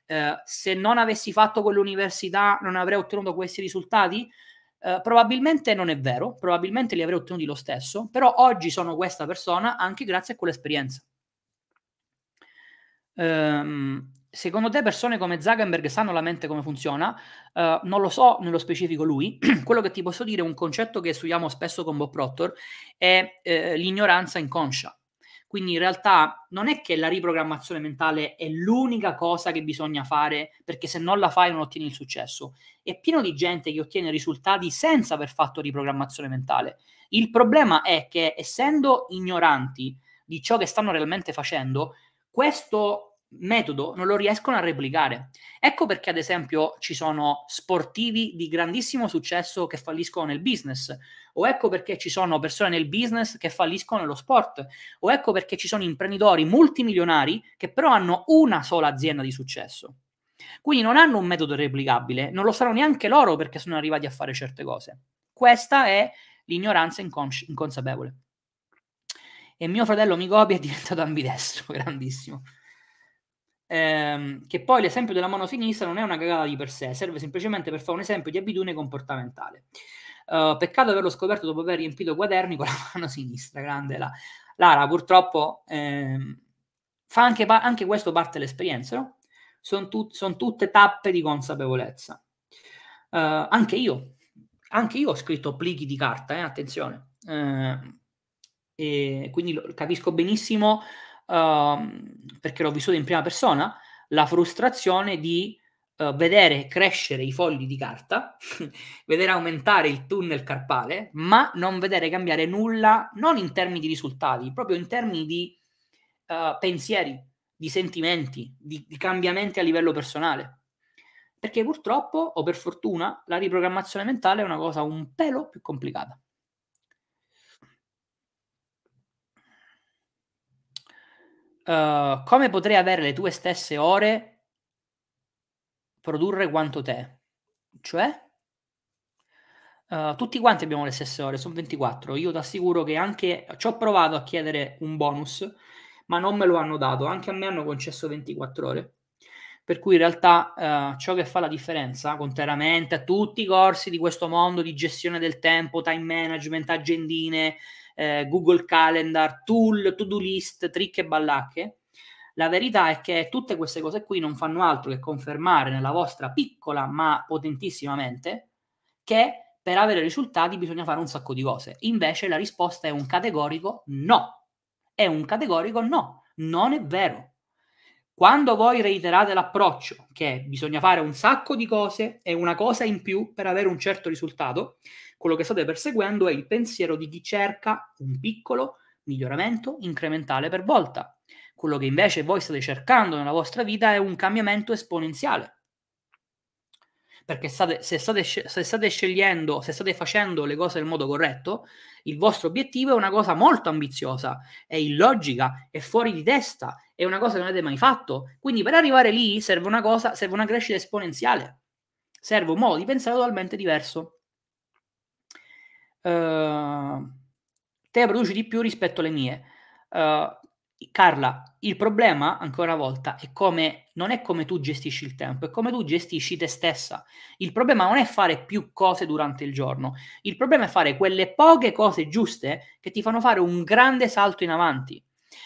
Eh, se non avessi fatto quell'università non avrei ottenuto questi risultati? Eh, probabilmente non è vero, probabilmente li avrei ottenuti lo stesso, però oggi sono questa persona anche grazie a quell'esperienza. Um, secondo te persone come Zuckerberg sanno la mente come funziona? Uh, non lo so nello specifico lui. Quello che ti posso dire, un concetto che studiamo spesso con Bob Proctor, è eh, l'ignoranza inconscia. Quindi in realtà non è che la riprogrammazione mentale è l'unica cosa che bisogna fare perché se non la fai non ottieni il successo. È pieno di gente che ottiene risultati senza aver fatto riprogrammazione mentale. Il problema è che essendo ignoranti di ciò che stanno realmente facendo, questo metodo non lo riescono a replicare. Ecco perché, ad esempio, ci sono sportivi di grandissimo successo che falliscono nel business, o ecco perché ci sono persone nel business che falliscono nello sport, o ecco perché ci sono imprenditori multimilionari che però hanno una sola azienda di successo. Quindi non hanno un metodo replicabile, non lo sanno neanche loro perché sono arrivati a fare certe cose. Questa è l'ignoranza incons- inconsapevole. E mio fratello mi copia è diventato ambidestro, grandissimo ehm, che poi l'esempio della mano sinistra non è una cagata di per sé, serve semplicemente per fare un esempio di abitudine comportamentale. Uh, peccato averlo scoperto dopo aver riempito quaderni con la mano sinistra, grande la. Lara purtroppo ehm, fa anche, anche, questo parte dell'esperienza, no? Sono tut- son tutte tappe di consapevolezza. Uh, anche io, anche io ho scritto plichi di carta, eh, attenzione. Uh, e quindi lo, capisco benissimo uh, perché l'ho vissuto in prima persona, la frustrazione di uh, vedere crescere i fogli di carta, vedere aumentare il tunnel carpale, ma non vedere cambiare nulla, non in termini di risultati, proprio in termini di uh, pensieri, di sentimenti, di, di cambiamenti a livello personale. Perché purtroppo, o per fortuna, la riprogrammazione mentale è una cosa un pelo più complicata. Uh, come potrei avere le tue stesse ore, produrre quanto te? Cioè? Uh, tutti quanti abbiamo le stesse ore, sono 24. Io ti assicuro che anche ci ho provato a chiedere un bonus, ma non me lo hanno dato. Anche a me hanno concesso 24 ore. Per cui in realtà uh, ciò che fa la differenza, contrariamente a tutti i corsi di questo mondo di gestione del tempo, time management, agendine, eh, Google Calendar, tool, to-do list, trick e ballacche. La verità è che tutte queste cose qui non fanno altro che confermare nella vostra piccola ma potentissima mente che per avere risultati bisogna fare un sacco di cose. Invece la risposta è un categorico no. È un categorico no. Non è vero. Quando voi reiterate l'approccio che bisogna fare un sacco di cose e una cosa in più per avere un certo risultato, quello che state perseguendo è il pensiero di chi cerca un piccolo miglioramento incrementale per volta. Quello che invece voi state cercando nella vostra vita è un cambiamento esponenziale. Perché state, se, state, se state scegliendo, se state facendo le cose nel modo corretto, il vostro obiettivo è una cosa molto ambiziosa, è illogica, è fuori di testa, è una cosa che non avete mai fatto. Quindi per arrivare lì serve una cosa, serve una crescita esponenziale. Serve un modo di pensare totalmente diverso. Uh, te produci di più rispetto alle mie. Uh, Carla, il problema, ancora una volta, è come non è come tu gestisci il tempo, è come tu gestisci te stessa. Il problema non è fare più cose durante il giorno, il problema è fare quelle poche cose giuste che ti fanno fare un grande salto in avanti.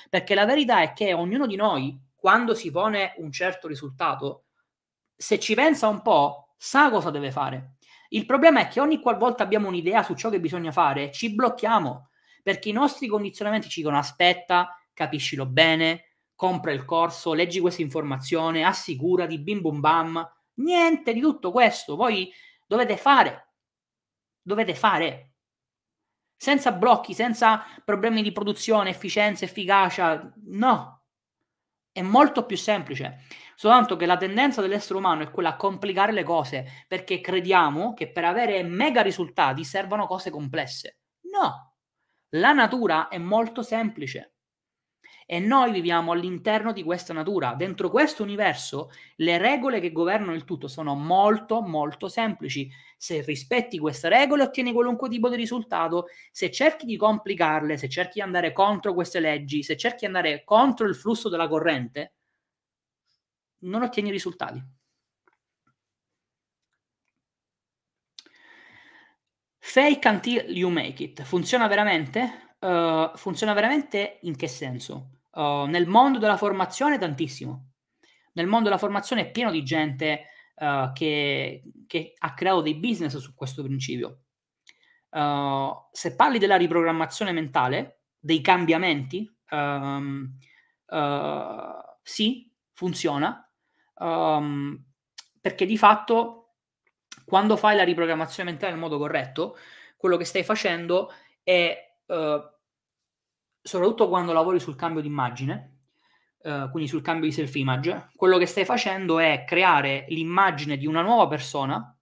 Perché la verità è che ognuno di noi, quando si pone un certo risultato, se ci pensa un po', sa cosa deve fare. Il problema è che ogni qualvolta abbiamo un'idea su ciò che bisogna fare, ci blocchiamo, perché i nostri condizionamenti ci dicono aspetta, capiscilo bene, compra il corso, leggi questa informazione, assicurati, bim bum bam. Niente di tutto questo. Voi dovete fare. Dovete fare. Senza blocchi, senza problemi di produzione, efficienza, efficacia. No. È molto più semplice. Soltanto che la tendenza dell'essere umano è quella a complicare le cose perché crediamo che per avere mega risultati servano cose complesse. No. La natura è molto semplice e noi viviamo all'interno di questa natura. Dentro questo universo le regole che governano il tutto sono molto molto semplici. Se rispetti queste regole ottieni qualunque tipo di risultato. Se cerchi di complicarle, se cerchi di andare contro queste leggi, se cerchi di andare contro il flusso della corrente, non ottieni risultati. Fake until you make it. Funziona veramente? Uh, funziona veramente in che senso? Uh, nel mondo della formazione tantissimo. Nel mondo della formazione è pieno di gente uh, che, che, ha creato dei business su questo principio. Uh, se parli della riprogrammazione mentale, dei cambiamenti, um, sì, funziona, um, perché di fatto quando fai la riprogrammazione mentale nel modo corretto, quello che stai facendo è soprattutto quando lavori sul cambio di immagine, eh, quindi sul cambio di self-image, quello che stai facendo è creare l'immagine di una nuova persona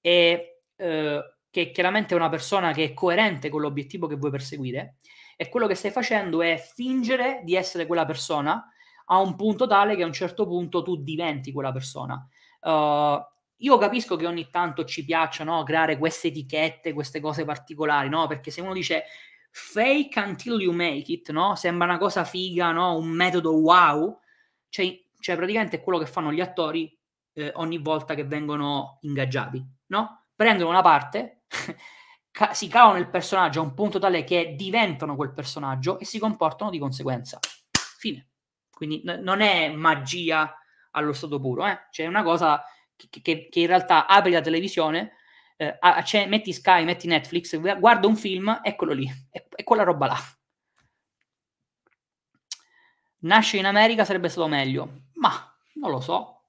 e eh, che chiaramente è una persona che è coerente con l'obiettivo che vuoi perseguire e quello che stai facendo è fingere di essere quella persona a un punto tale che a un certo punto tu diventi quella persona. Uh, io capisco che ogni tanto ci piaccia no, creare queste etichette, queste cose particolari, no? Perché se uno dice fake until you make it, no? Sembra una cosa figa, no? Un metodo wow. Cioè, cioè praticamente è quello che fanno gli attori eh, ogni volta che vengono ingaggiati, no? Prendono una parte, ca- si cavano il personaggio a un punto tale che diventano quel personaggio e si comportano di conseguenza. Fine. Quindi n- non è magia allo stato puro, eh? Cioè una cosa che, che, che in realtà apri la televisione eh, cioè, metti Sky, metti Netflix, guarda un film, eccolo lì, è, è quella roba là. Nasce in America sarebbe stato meglio, ma non lo so.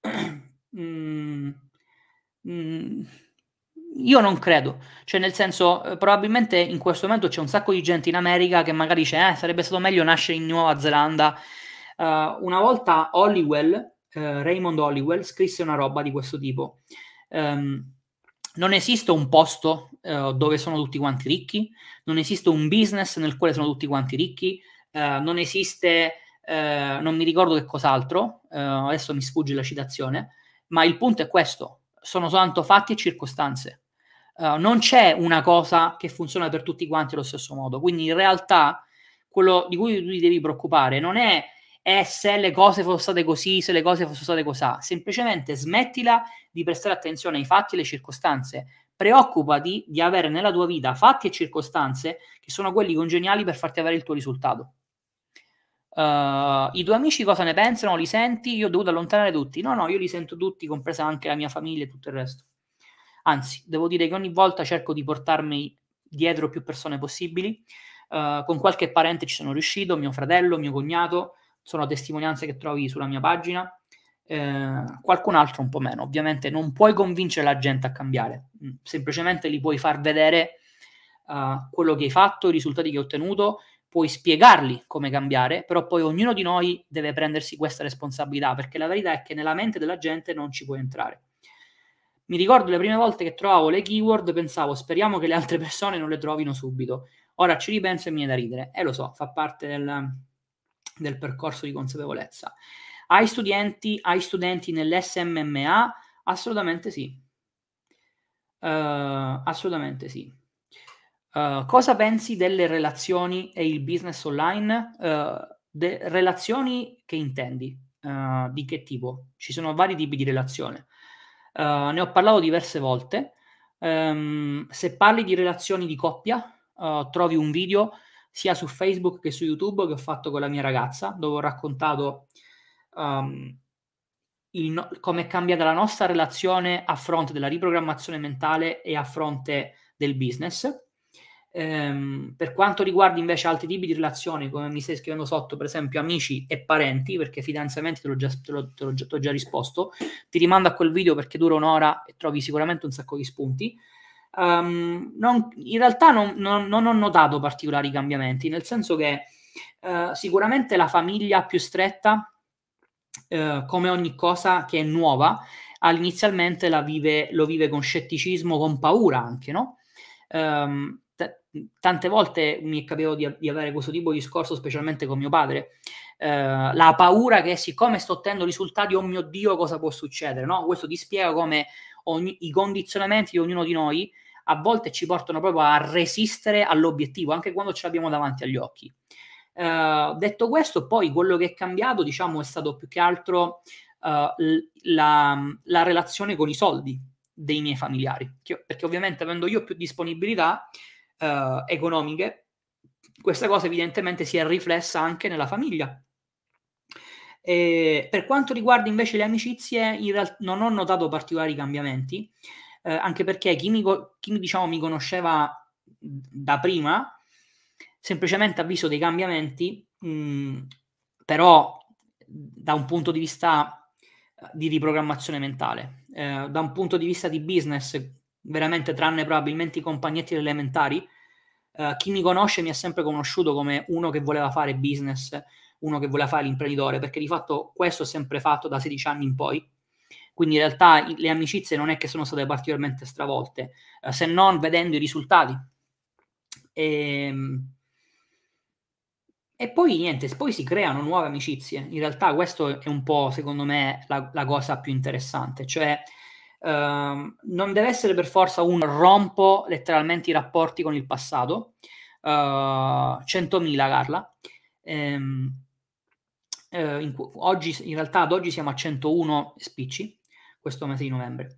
mm, mm, io non credo, cioè nel senso, eh, probabilmente in questo momento c'è un sacco di gente in America che magari dice, eh, sarebbe stato meglio nascere in Nuova Zelanda. Uh, una volta Hollywell, uh, Raymond Hollywell, scrisse una roba di questo tipo. Um, non esiste un posto uh, dove sono tutti quanti ricchi, non esiste un business nel quale sono tutti quanti ricchi, uh, non esiste, uh, non mi ricordo che cos'altro, adesso mi sfugge la citazione, ma il punto è questo, sono soltanto fatti e circostanze. non c'è una cosa che funziona per tutti quanti allo stesso modo, quindi in realtà quello di cui tu ti devi preoccupare non è è se le cose fossero state così, se le cose fossero state così. Semplicemente smettila di prestare attenzione ai fatti e alle circostanze. Preoccupati di avere nella tua vita fatti e circostanze che sono quelli congeniali per farti avere il tuo risultato. Uh, I tuoi amici cosa ne pensano? Li senti? Io ho dovuto allontanare tutti. No, no, io li sento tutti, compresa anche la mia famiglia e tutto il resto. Anzi, devo dire che ogni volta cerco di portarmi dietro più persone possibili. Uh, con qualche parente ci sono riuscito, mio fratello, mio cognato, sono testimonianze che trovi sulla mia pagina. Eh, qualcun altro un po' meno. Ovviamente non puoi convincere la gente a cambiare, mm, semplicemente li puoi far vedere uh, quello che hai fatto, i risultati che hai ottenuto, puoi spiegarli come cambiare, però poi ognuno di noi deve prendersi questa responsabilità, perché la verità è che nella mente della gente non ci puoi entrare. Mi ricordo le prime volte che trovavo le keyword, pensavo speriamo che le altre persone non le trovino subito. Ora ci ripenso e mi viene da ridere, e lo so, fa parte del, del percorso di consapevolezza. Hai studenti, hai studenti nell'SMMA? Assolutamente sì. Uh, assolutamente sì. Uh, cosa pensi delle relazioni e il business online? Uh, de- relazioni che intendi? di che tipo? Ci sono vari tipi di relazione. ne ho parlato diverse volte. Um, se parli di relazioni di coppia, trovi un video sia su Facebook che su YouTube che ho fatto con la mia ragazza, dove ho raccontato um, il, come è cambiata la nostra relazione a fronte della riprogrammazione mentale e a fronte del business. Um, per quanto riguarda invece altri tipi di relazioni, come mi stai scrivendo sotto, per esempio amici e parenti, perché fidanzamenti te l'ho già, te l'ho, te l'ho, te l'ho già risposto, ti rimando a quel video perché dura un'ora e trovi sicuramente un sacco di spunti. Um, non, in realtà non, non, non, ho notato particolari cambiamenti, nel senso che uh, sicuramente la famiglia più stretta, uh, come ogni cosa che è nuova, inizialmente vive, lo vive con scetticismo, con paura anche, no? Um, tante volte mi è capitato di, di, avere questo tipo di discorso, specialmente con mio padre. Uh, la paura che siccome sto ottenendo risultati, oh mio Dio, cosa può succedere? No? Questo ti spiega come ogni, i condizionamenti di ognuno di noi a volte ci portano proprio a resistere all'obiettivo, anche quando ce l'abbiamo davanti agli occhi. Uh, detto questo, poi quello che è cambiato, diciamo, è stato più che altro uh, la, la, relazione con i soldi dei miei familiari, perché ovviamente avendo io più disponibilità uh, economiche, questa cosa evidentemente si è riflessa anche nella famiglia. E per quanto riguarda invece le amicizie, in realtà non ho notato particolari cambiamenti eh, anche perché chi, mi, chi diciamo, mi conosceva da prima semplicemente ha visto dei cambiamenti, mh, mm, però da un punto di vista di riprogrammazione mentale, eh, da un punto di vista di business, veramente tranne probabilmente i compagnetti elementari, eh, chi mi conosce mi ha sempre conosciuto come uno che voleva fare business, uno che voleva fare l'imprenditore, perché di fatto questo ho sempre fatto da 16 anni in poi quindi in realtà le amicizie non è che sono state particolarmente stravolte, eh, se non vedendo i risultati. E, ehm, e poi niente, poi si creano nuove amicizie. In realtà questo è un po', secondo me, la, la cosa più interessante, cioè Uh, non deve essere per forza un rompo letteralmente i rapporti con il passato. Uh, 100.000 Carla. Um, uh, in, oggi, in realtà ad oggi siamo a 101 spicci questo mese di novembre.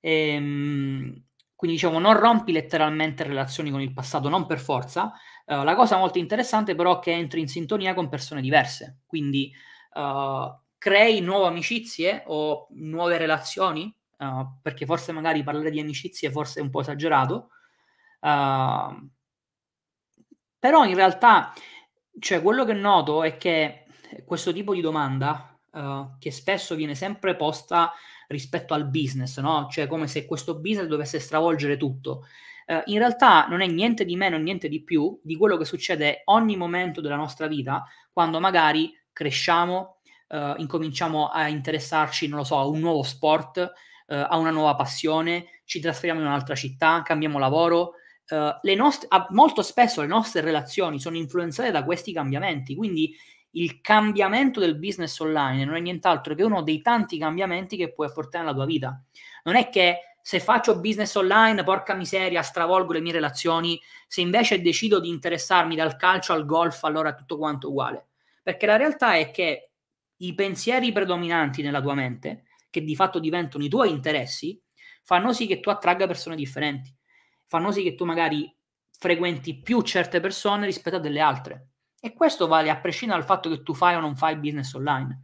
Ehm, quindi diciamo non rompi letteralmente relazioni con il passato, non per forza. Uh, la cosa molto interessante però è che entri in sintonia con persone diverse, quindi uh, crei nuove amicizie o nuove relazioni, uh, perché forse magari parlare di amicizie forse è un po' esagerato, però in realtà cioè, quello che noto è che questo tipo di domanda, che spesso viene sempre posta rispetto al business, no? Cioè come se questo business dovesse stravolgere tutto. Uh, in realtà non è niente di meno, niente di più di quello che succede ogni momento della nostra vita quando magari cresciamo, uh, incominciamo a interessarci, non lo so, a un nuovo sport, uh, a una nuova passione, ci trasferiamo in un'altra città, cambiamo lavoro. le nostre, molto spesso le nostre relazioni sono influenzate da questi cambiamenti, quindi il cambiamento del business online non è nient'altro che uno dei tanti cambiamenti che puoi apportare nella tua vita. Non è che se faccio business online, porca miseria, stravolgo le mie relazioni, se invece decido di interessarmi dal calcio al golf, allora è tutto quanto uguale. Perché la realtà è che i pensieri predominanti nella tua mente, che di fatto diventano i tuoi interessi, fanno sì che tu attragga persone differenti, fanno sì che tu magari frequenti più certe persone rispetto a delle altre. E questo vale a prescindere dal fatto che tu fai o non fai business online.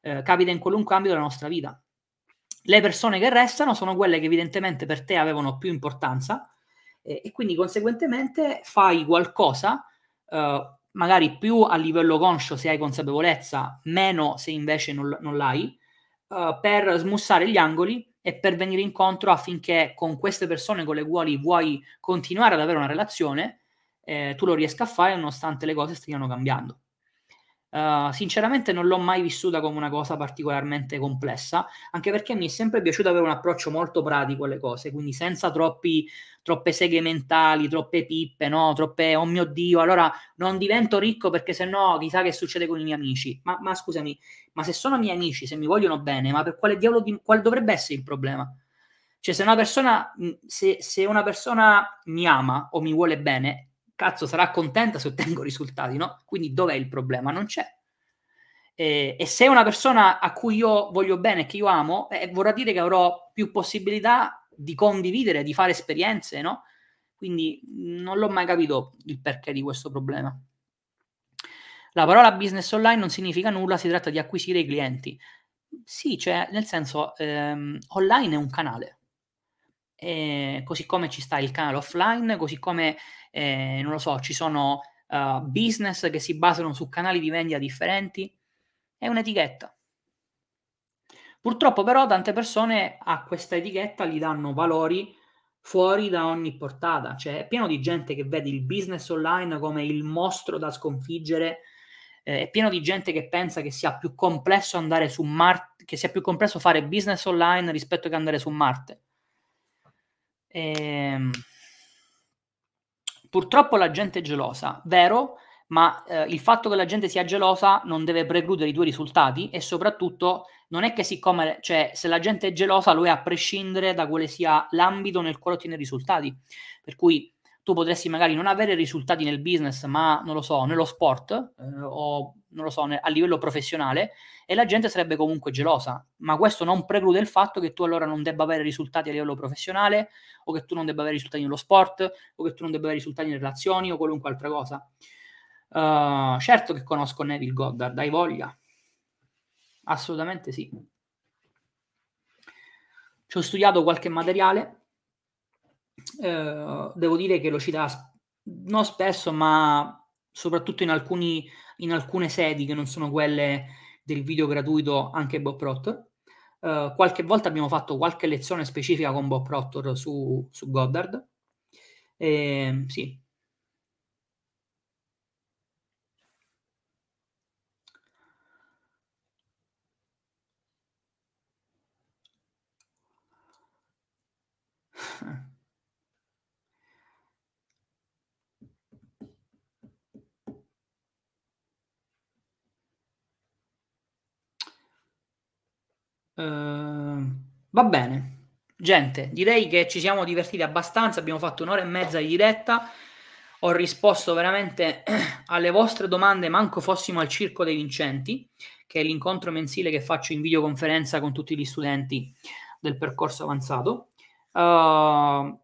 Eh, capita in qualunque ambito della nostra vita. le persone che restano sono quelle che evidentemente per te avevano più importanza eh, e quindi conseguentemente fai qualcosa, eh, magari più a livello conscio se hai consapevolezza, meno se invece non, non l'hai, eh, per smussare gli angoli e per venire incontro affinché con queste persone con le quali vuoi continuare ad avere una relazione, eh, tu lo riesca a fare nonostante le cose stiano cambiando. Uh, sinceramente non l'ho mai vissuta come una cosa particolarmente complessa, anche perché mi è sempre piaciuto avere un approccio molto pratico alle cose, quindi senza troppi, troppe seghe mentali, troppe pippe, no? troppe oh mio Dio, allora non divento ricco perché se no chissà che succede con i miei amici. Ma, ma, scusami, ma se sono miei amici, se mi vogliono bene, ma per quale diavolo, di, quale dovrebbe essere il problema? Cioè se una persona, se, se una persona mi ama o mi vuole bene, cazzo sarà contenta se ottengo risultati, no? Quindi dov'è il problema? Non c'è. E, e se una persona a cui io voglio bene, che io amo, eh, vorrà dire che avrò più possibilità di condividere, di fare esperienze, no? Quindi non l'ho mai capito il perché di questo problema. La parola business online non significa nulla, si tratta di acquisire i clienti. Sì, cioè, nel senso, ehm, online è un canale. E così come ci sta il canale offline, così come eh, non lo so, ci sono uh, business che si basano su canali di vendita differenti, è un'etichetta. Purtroppo però tante persone a questa etichetta gli danno valori fuori da ogni portata, cioè è pieno di gente che vede il business online come il mostro da sconfiggere, eh, è pieno di gente che pensa che sia più complesso andare su Marte, che sia più complesso fare business online rispetto che andare su Marte. Ehm Purtroppo la gente è gelosa, vero, ma eh, il fatto che la gente sia gelosa non deve precludere i tuoi risultati e soprattutto non è che siccome, cioè, se la gente è gelosa lo è a prescindere da quale sia l'ambito nel quale ottiene risultati. Per cui tu potresti magari non avere risultati nel business, ma non lo so, nello sport eh, o non lo so, a livello professionale e la gente sarebbe comunque gelosa, ma questo non preclude il fatto che tu allora non debba avere risultati a livello professionale o che tu non debba avere risultati nello sport o che tu non debba avere risultati in relazioni o qualunque altra cosa. Uh, certo che conosco Neville Goddard, hai voglia? Assolutamente sì. Ci ho studiato qualche materiale, uh, devo dire che lo cita non spesso, ma soprattutto in, alcuni, in alcune sedi che non sono quelle del video gratuito anche Bob Proctor. Uh, qualche volta abbiamo fatto qualche lezione specifica con Bob Proctor su, su Goddard. E, sì. Ehm, va bene. Gente, direi che ci siamo divertiti abbastanza, abbiamo fatto un'ora e mezza di diretta, ho risposto veramente alle vostre domande, manco fossimo al Circo dei Vincenti, che è l'incontro mensile che faccio in videoconferenza con tutti gli studenti del percorso avanzato. Uh,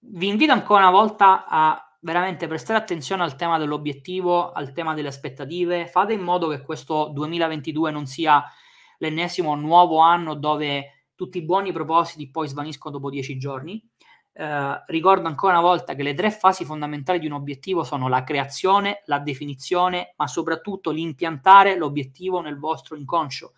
vi invito ancora una volta a veramente prestare attenzione al tema dell'obiettivo, al tema delle aspettative, fate in modo che questo 2022 non sia l'ennesimo nuovo anno dove tutti i buoni propositi poi svaniscono dopo dieci giorni. Eh, ricordo ancora una volta che le tre fasi fondamentali di un obiettivo sono la creazione, la definizione, ma soprattutto l'impiantare l'obiettivo nel vostro inconscio.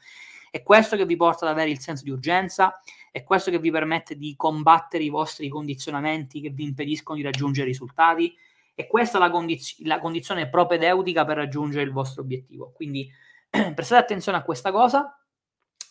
È questo che vi porta ad avere il senso di urgenza, è questo che vi permette di combattere i vostri condizionamenti che vi impediscono di raggiungere i risultati, e questa è la, condiz- la condizione propedeutica per raggiungere il vostro obiettivo. Quindi prestate attenzione a questa cosa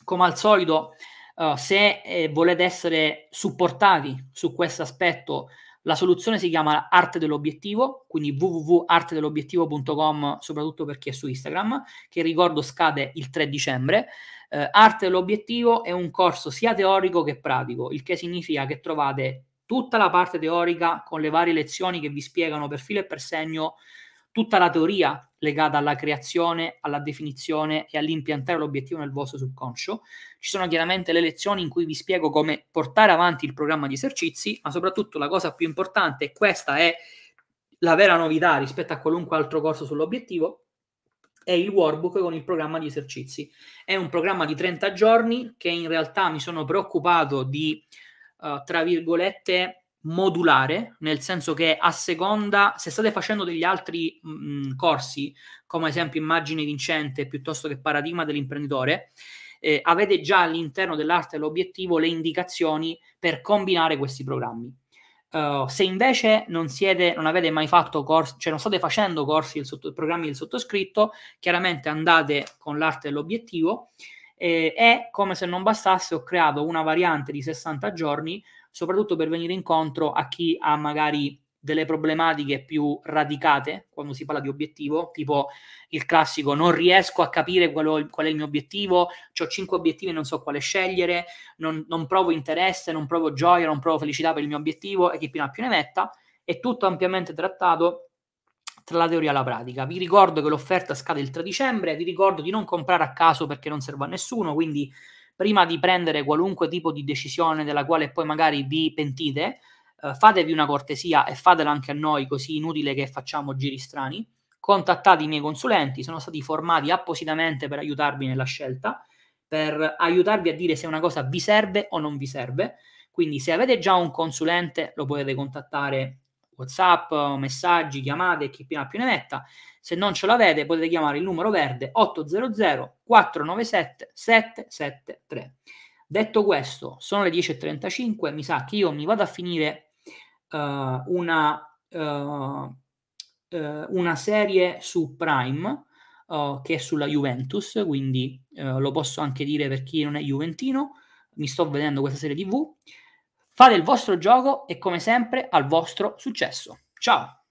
come al solito, uh, se eh, volete essere supportati su questo aspetto, la soluzione si chiama Arte dell'Obiettivo, quindi www.artedell'obiettivo.com, soprattutto per chi è su Instagram, che ricordo scade il 3 dicembre. Uh, Arte dell'Obiettivo è un corso sia teorico che pratico, il che significa che trovate tutta la parte teorica con le varie lezioni che vi spiegano per filo e per segno tutta la teoria legata alla creazione, alla definizione e all'impiantare l'obiettivo nel vostro subconscio. Ci sono chiaramente le lezioni in cui vi spiego come portare avanti il programma di esercizi, ma soprattutto la cosa più importante, e questa è la vera novità rispetto a qualunque altro corso sull'obiettivo, e il workbook con il programma di esercizi. È un programma di 30 giorni che in realtà mi sono preoccupato di, uh, tra virgolette, modulare, nel senso che a seconda, se state facendo degli altri mh, mm, corsi, come esempio immagine vincente piuttosto che paradigma dell'imprenditore, eh, avete già all'interno dell'arte dell'obiettivo le indicazioni per combinare questi programmi. Uh, se invece non siete, non avete mai fatto corsi, cioè non state facendo corsi del sotto, programmi del sottoscritto, chiaramente andate con l'arte dell'obiettivo eh, e come se non bastasse ho creato una variante di 60 giorni, soprattutto per venire incontro a chi ha magari delle problematiche più radicate quando si parla di obiettivo, tipo il classico non riesco a capire qual, qual è il mio obiettivo, ho cinque obiettivi e non so quale scegliere, non, non, provo interesse, non provo gioia, non provo felicità per il mio obiettivo e chi più ne ha più ne metta, è tutto ampiamente trattato tra la teoria e la pratica. Vi ricordo che l'offerta scade il 3 dicembre, vi ricordo di non comprare a caso perché non serve a nessuno, quindi prima di prendere qualunque tipo di decisione della quale poi magari vi pentite, eh, fatevi una cortesia e fatela anche a noi, così inutile che facciamo giri strani. Contattate i miei consulenti, sono stati formati appositamente per aiutarvi nella scelta, per aiutarvi a dire se una cosa vi serve o non vi serve. Quindi se avete già un consulente lo potete contattare WhatsApp, messaggi, chiamate, chi più ne ha più ne metta. Se non ce l'avete potete chiamare il numero verde 800 497 773. Detto questo, sono le 10.35, mi sa che io mi vado a finire uh, una, uh, una, serie su Prime che è sulla Juventus, quindi lo posso anche dire per chi non è juventino, mi sto vedendo questa serie TV. Fate il vostro gioco e come sempre al vostro successo. Ciao!